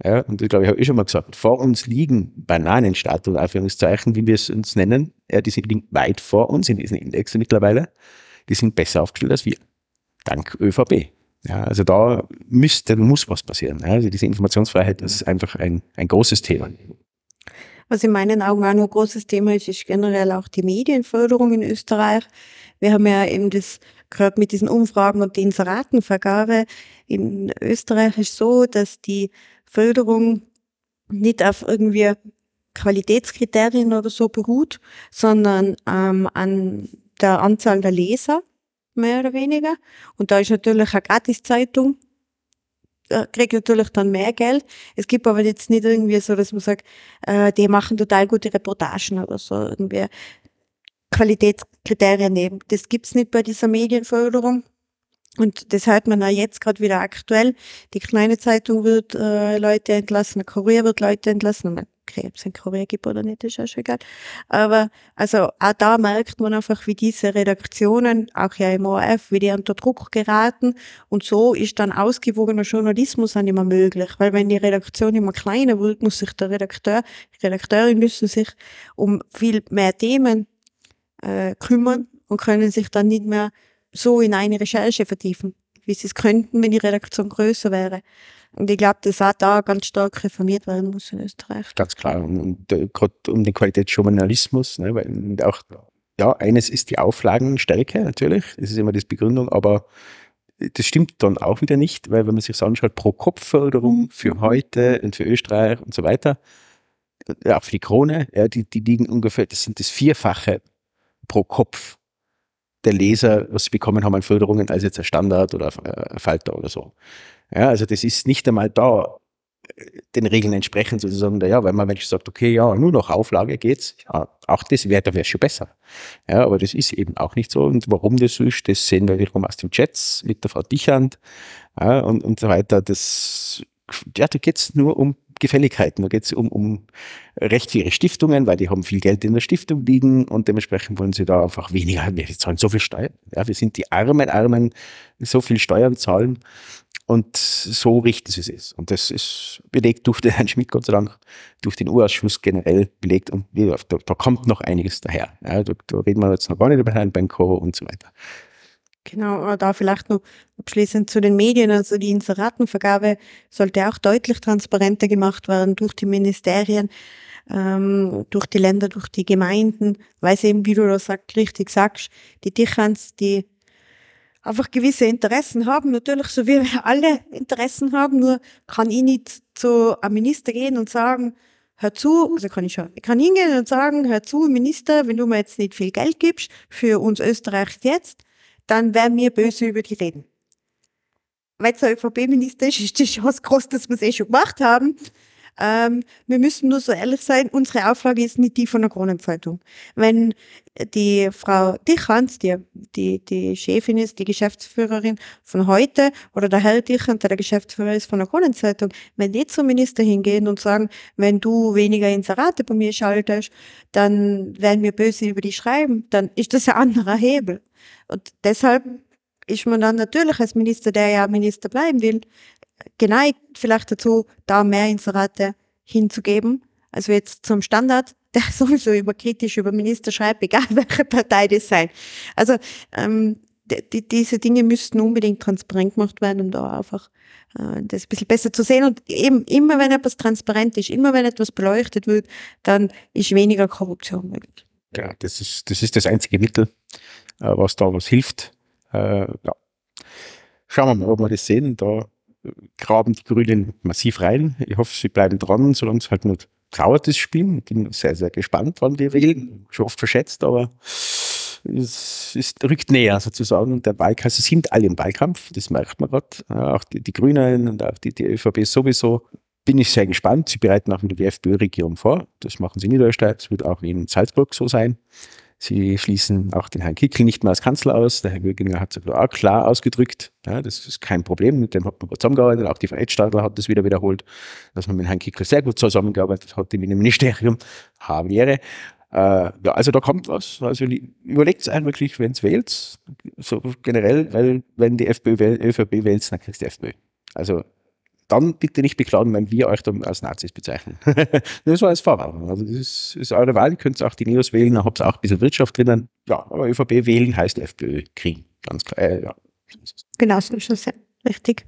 Ja, und das glaube ich, habe ich schon mal gesagt. Vor uns liegen Bananenstatuen, Anführungszeichen, wie wir es uns nennen. Ja, die sind weit vor uns in diesen Indexen mittlerweile. Die sind besser aufgestellt als wir. Dank ÖVP. Ja, also da müsste, muss was passieren. Ja, also diese Informationsfreiheit ist einfach ein, ein großes Thema. Was in meinen Augen auch noch ein großes Thema ist, ist generell auch die Medienförderung in Österreich. Wir haben ja eben das gehört mit diesen Umfragen und die Inseratenvergabe. In Österreich ist so, dass die Förderung nicht auf irgendwie Qualitätskriterien oder so beruht, sondern ähm, an der Anzahl der Leser mehr oder weniger. Und da ist natürlich eine Gratiszeitung, kriegt natürlich dann mehr Geld. Es gibt aber jetzt nicht irgendwie so, dass man sagt, äh, die machen total gute Reportagen oder so, irgendwie Qualitätskriterien nehmen. Das gibt's nicht bei dieser Medienförderung. Und das hört man auch jetzt gerade wieder aktuell. Die kleine Zeitung wird äh, Leute entlassen, Kurier wird Leute entlassen okay, ob es ein Kurier gibt oder nicht, ist auch schon egal. Aber also auch da merkt man einfach, wie diese Redaktionen, auch ja im ORF, wie die unter Druck geraten. Und so ist dann ausgewogener Journalismus dann immer möglich. Weil wenn die Redaktion immer kleiner wird, muss sich der Redakteur, die Redakteurin müssen sich um viel mehr Themen äh, kümmern und können sich dann nicht mehr so in eine Recherche vertiefen, wie sie es könnten, wenn die Redaktion größer wäre. Und ich glaube, dass auch da ganz stark reformiert werden muss in Österreich. Ganz klar. Und, und äh, gerade um den Qualitätsjournalismus, ne, weil auch, ja, eines ist die Auflagenstärke natürlich, das ist immer die Begründung, aber das stimmt dann auch wieder nicht, weil wenn man sich das anschaut, pro Kopfförderung mhm. für heute und für Österreich und so weiter, ja, auch für die Krone, ja, die, die liegen ungefähr, das sind das Vierfache pro Kopf der Leser, was sie bekommen haben an Förderungen, als jetzt ein Standard oder ein Falter oder so. Ja, also das ist nicht einmal da den Regeln entsprechend sozusagen, ja, weil man Mensch sagt, okay, ja, nur noch Auflage geht's, ja, auch das wäre, da wäre schon besser. Ja, aber das ist eben auch nicht so. Und warum das so ist, das sehen wir wiederum aus den Chats mit der Frau Dichand ja, und, und so weiter. Das, ja, da geht's nur um Gefälligkeiten. Da geht es um, um Recht ihre Stiftungen, weil die haben viel Geld in der Stiftung liegen und dementsprechend wollen sie da einfach weniger. Wir zahlen so viel Steuern. Ja, wir sind die armen, armen, so viel Steuern zahlen. Und so richten sie es. Und das ist belegt durch den Herrn Schmidt, Gott sei Dank, durch den Urausschuss generell belegt. Und da, da kommt noch einiges daher. Ja, da, da, reden wir jetzt noch gar nicht über Herrn Benko und so weiter. Genau, da vielleicht noch abschließend zu den Medien. Also die Inseratenvergabe sollte auch deutlich transparenter gemacht werden durch die Ministerien, ähm, durch die Länder, durch die Gemeinden, weil es eben, wie du das richtig sagst, die Dichans, die einfach gewisse Interessen haben, natürlich so wie wir alle Interessen haben, nur kann ich nicht zu einem Minister gehen und sagen, hör zu, also kann ich schon, ich kann hingehen und sagen, hör zu, Minister, wenn du mir jetzt nicht viel Geld gibst für uns Österreich jetzt, dann werden wir böse über die reden. Weil es ÖVP-Minister ist, ist die Chance groß, dass wir es eh schon gemacht haben. Ähm, wir müssen nur so ehrlich sein, unsere Auflage ist nicht die von der Kronenzeitung. Wenn die Frau Dichans, die, die, die Chefin ist, die Geschäftsführerin von heute, oder der Herr Dichans, der der Geschäftsführer ist von der Kronenzeitung, wenn die zum Minister hingehen und sagen, wenn du weniger Inserate bei mir schaltest, dann werden wir böse über die schreiben, dann ist das ein anderer Hebel. Und deshalb ist man dann natürlich als Minister, der ja Minister bleiben will, geneigt vielleicht dazu, da mehr Inserate hinzugeben. Also jetzt zum Standard, der sowieso über kritisch über Minister schreibt, egal welche Partei das sein. Also ähm, die, diese Dinge müssten unbedingt transparent gemacht werden, um da einfach äh, das ein bisschen besser zu sehen. Und eben immer wenn etwas transparent ist, immer wenn etwas beleuchtet wird, dann ist weniger Korruption möglich. Ja, das ist das, ist das einzige Mittel, was da was hilft. Äh, ja. Schauen wir mal, ob wir das sehen. Da graben die Grünen massiv rein. Ich hoffe, sie bleiben dran, solange es halt nur trauert, das Spiel. Ich bin sehr, sehr gespannt, wann die wählen. Schon oft verschätzt, aber es, es rückt näher sozusagen. Und der Wahlkampf, also sind alle im Wahlkampf, das merkt man gerade. Auch die, die, Grünen und auch die, die ÖVP sowieso. Bin ich sehr gespannt. Sie bereiten auch mit der FPÖ-Regierung vor. Das machen sie in Niederösterreich. Das wird auch in Salzburg so sein. Sie schließen auch den Herrn Kickl nicht mehr als Kanzler aus. Der Herr Würginger hat es auch klar ausgedrückt. Ja, das ist kein Problem. Mit dem hat man zusammengearbeitet. Auch die Frau Stadler hat das wieder wiederholt, dass man mit Herrn Kickl sehr gut zusammengearbeitet hat im Ministerium. Javiere. Äh, ja, also da kommt was. Also überlegt es einem wirklich, wenn es wählt, so generell, weil wenn die FPÖ wählt, ÖVP wählt, dann kriegst du die FPÖ. Also dann bitte nicht beklagen, wenn wir euch dann als Nazis bezeichnen. das war als Vorwarnung. Also das ist, ist eure Wahl, ihr könnt auch die Neos wählen, dann habt ihr auch ein bisschen Wirtschaft drinnen. Ja, aber ÖVP wählen heißt FPÖ kriegen. Ganz klar. Äh, ja. Genau, so ist das ja. Richtig.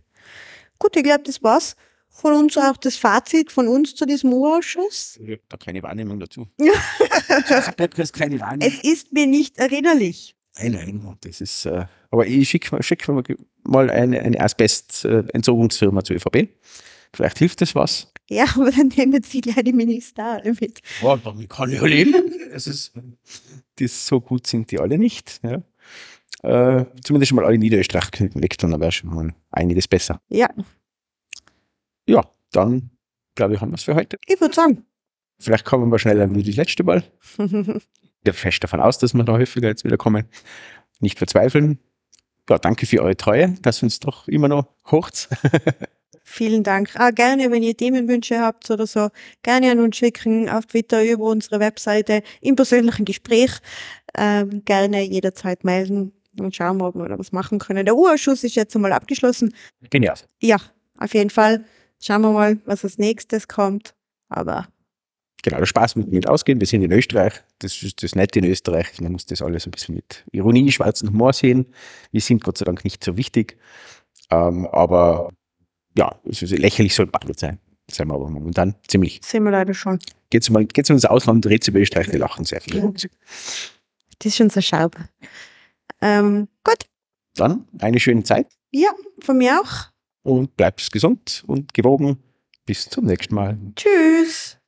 Gut, ich glaube, das war's von uns auch das Fazit von uns zu diesem U-Ausschuss. Ja, da keine Wahrnehmung dazu. keine Wahrnehmung. Es ist mir nicht erinnerlich. Nein, nein, das ist, äh, aber ich schicke schick mal eine, eine Asbest-Entsorgungsfirma zur ÖVP. Vielleicht hilft das was. Ja, aber dann nehmen Sie gleich die Minister mit. Ja, damit kann ich ja leben. Es ist, das, so gut sind die alle nicht. Ja. Äh, zumindest schon mal alle Niederösterreich weg, dann wäre schon mal einiges besser. Ja. Ja, dann glaube ich, haben wir es für heute. Ich würde sagen. Vielleicht kommen wir schneller wie das letzte Mal. gehe fest davon aus, dass wir da häufiger jetzt wieder kommen. Nicht verzweifeln. Ja, danke für eure Treue, dass uns doch immer noch hocht. Vielen Dank. Ah, gerne, wenn ihr Themenwünsche habt oder so, gerne an uns schicken auf Twitter über unsere Webseite im persönlichen Gespräch. Ähm, gerne jederzeit melden und schauen, ob wir da was machen können. Der Urausschuss ist jetzt einmal abgeschlossen. Genial. Ja, auf jeden Fall. Schauen wir mal, was als nächstes kommt. Aber genau, der Spaß mit, mit ausgehen. Wir sind in Österreich, das ist das Nette in Österreich. Man muss das alles ein bisschen mit Ironie, schwarzen Humor sehen. Wir sind Gott sei Dank nicht so wichtig. Ähm, aber ja, es ist lächerlich soll bald sein. Sind wir aber momentan ziemlich. Sind wir leider schon. Geht's mal, geht's ins Ausland, dreht über Österreich, wir lachen sehr viel. Das ist schon so schaubar. Ähm, gut. Dann eine schöne Zeit. Ja, von mir auch. Und bleibt gesund und gewogen. Bis zum nächsten Mal. Tschüss.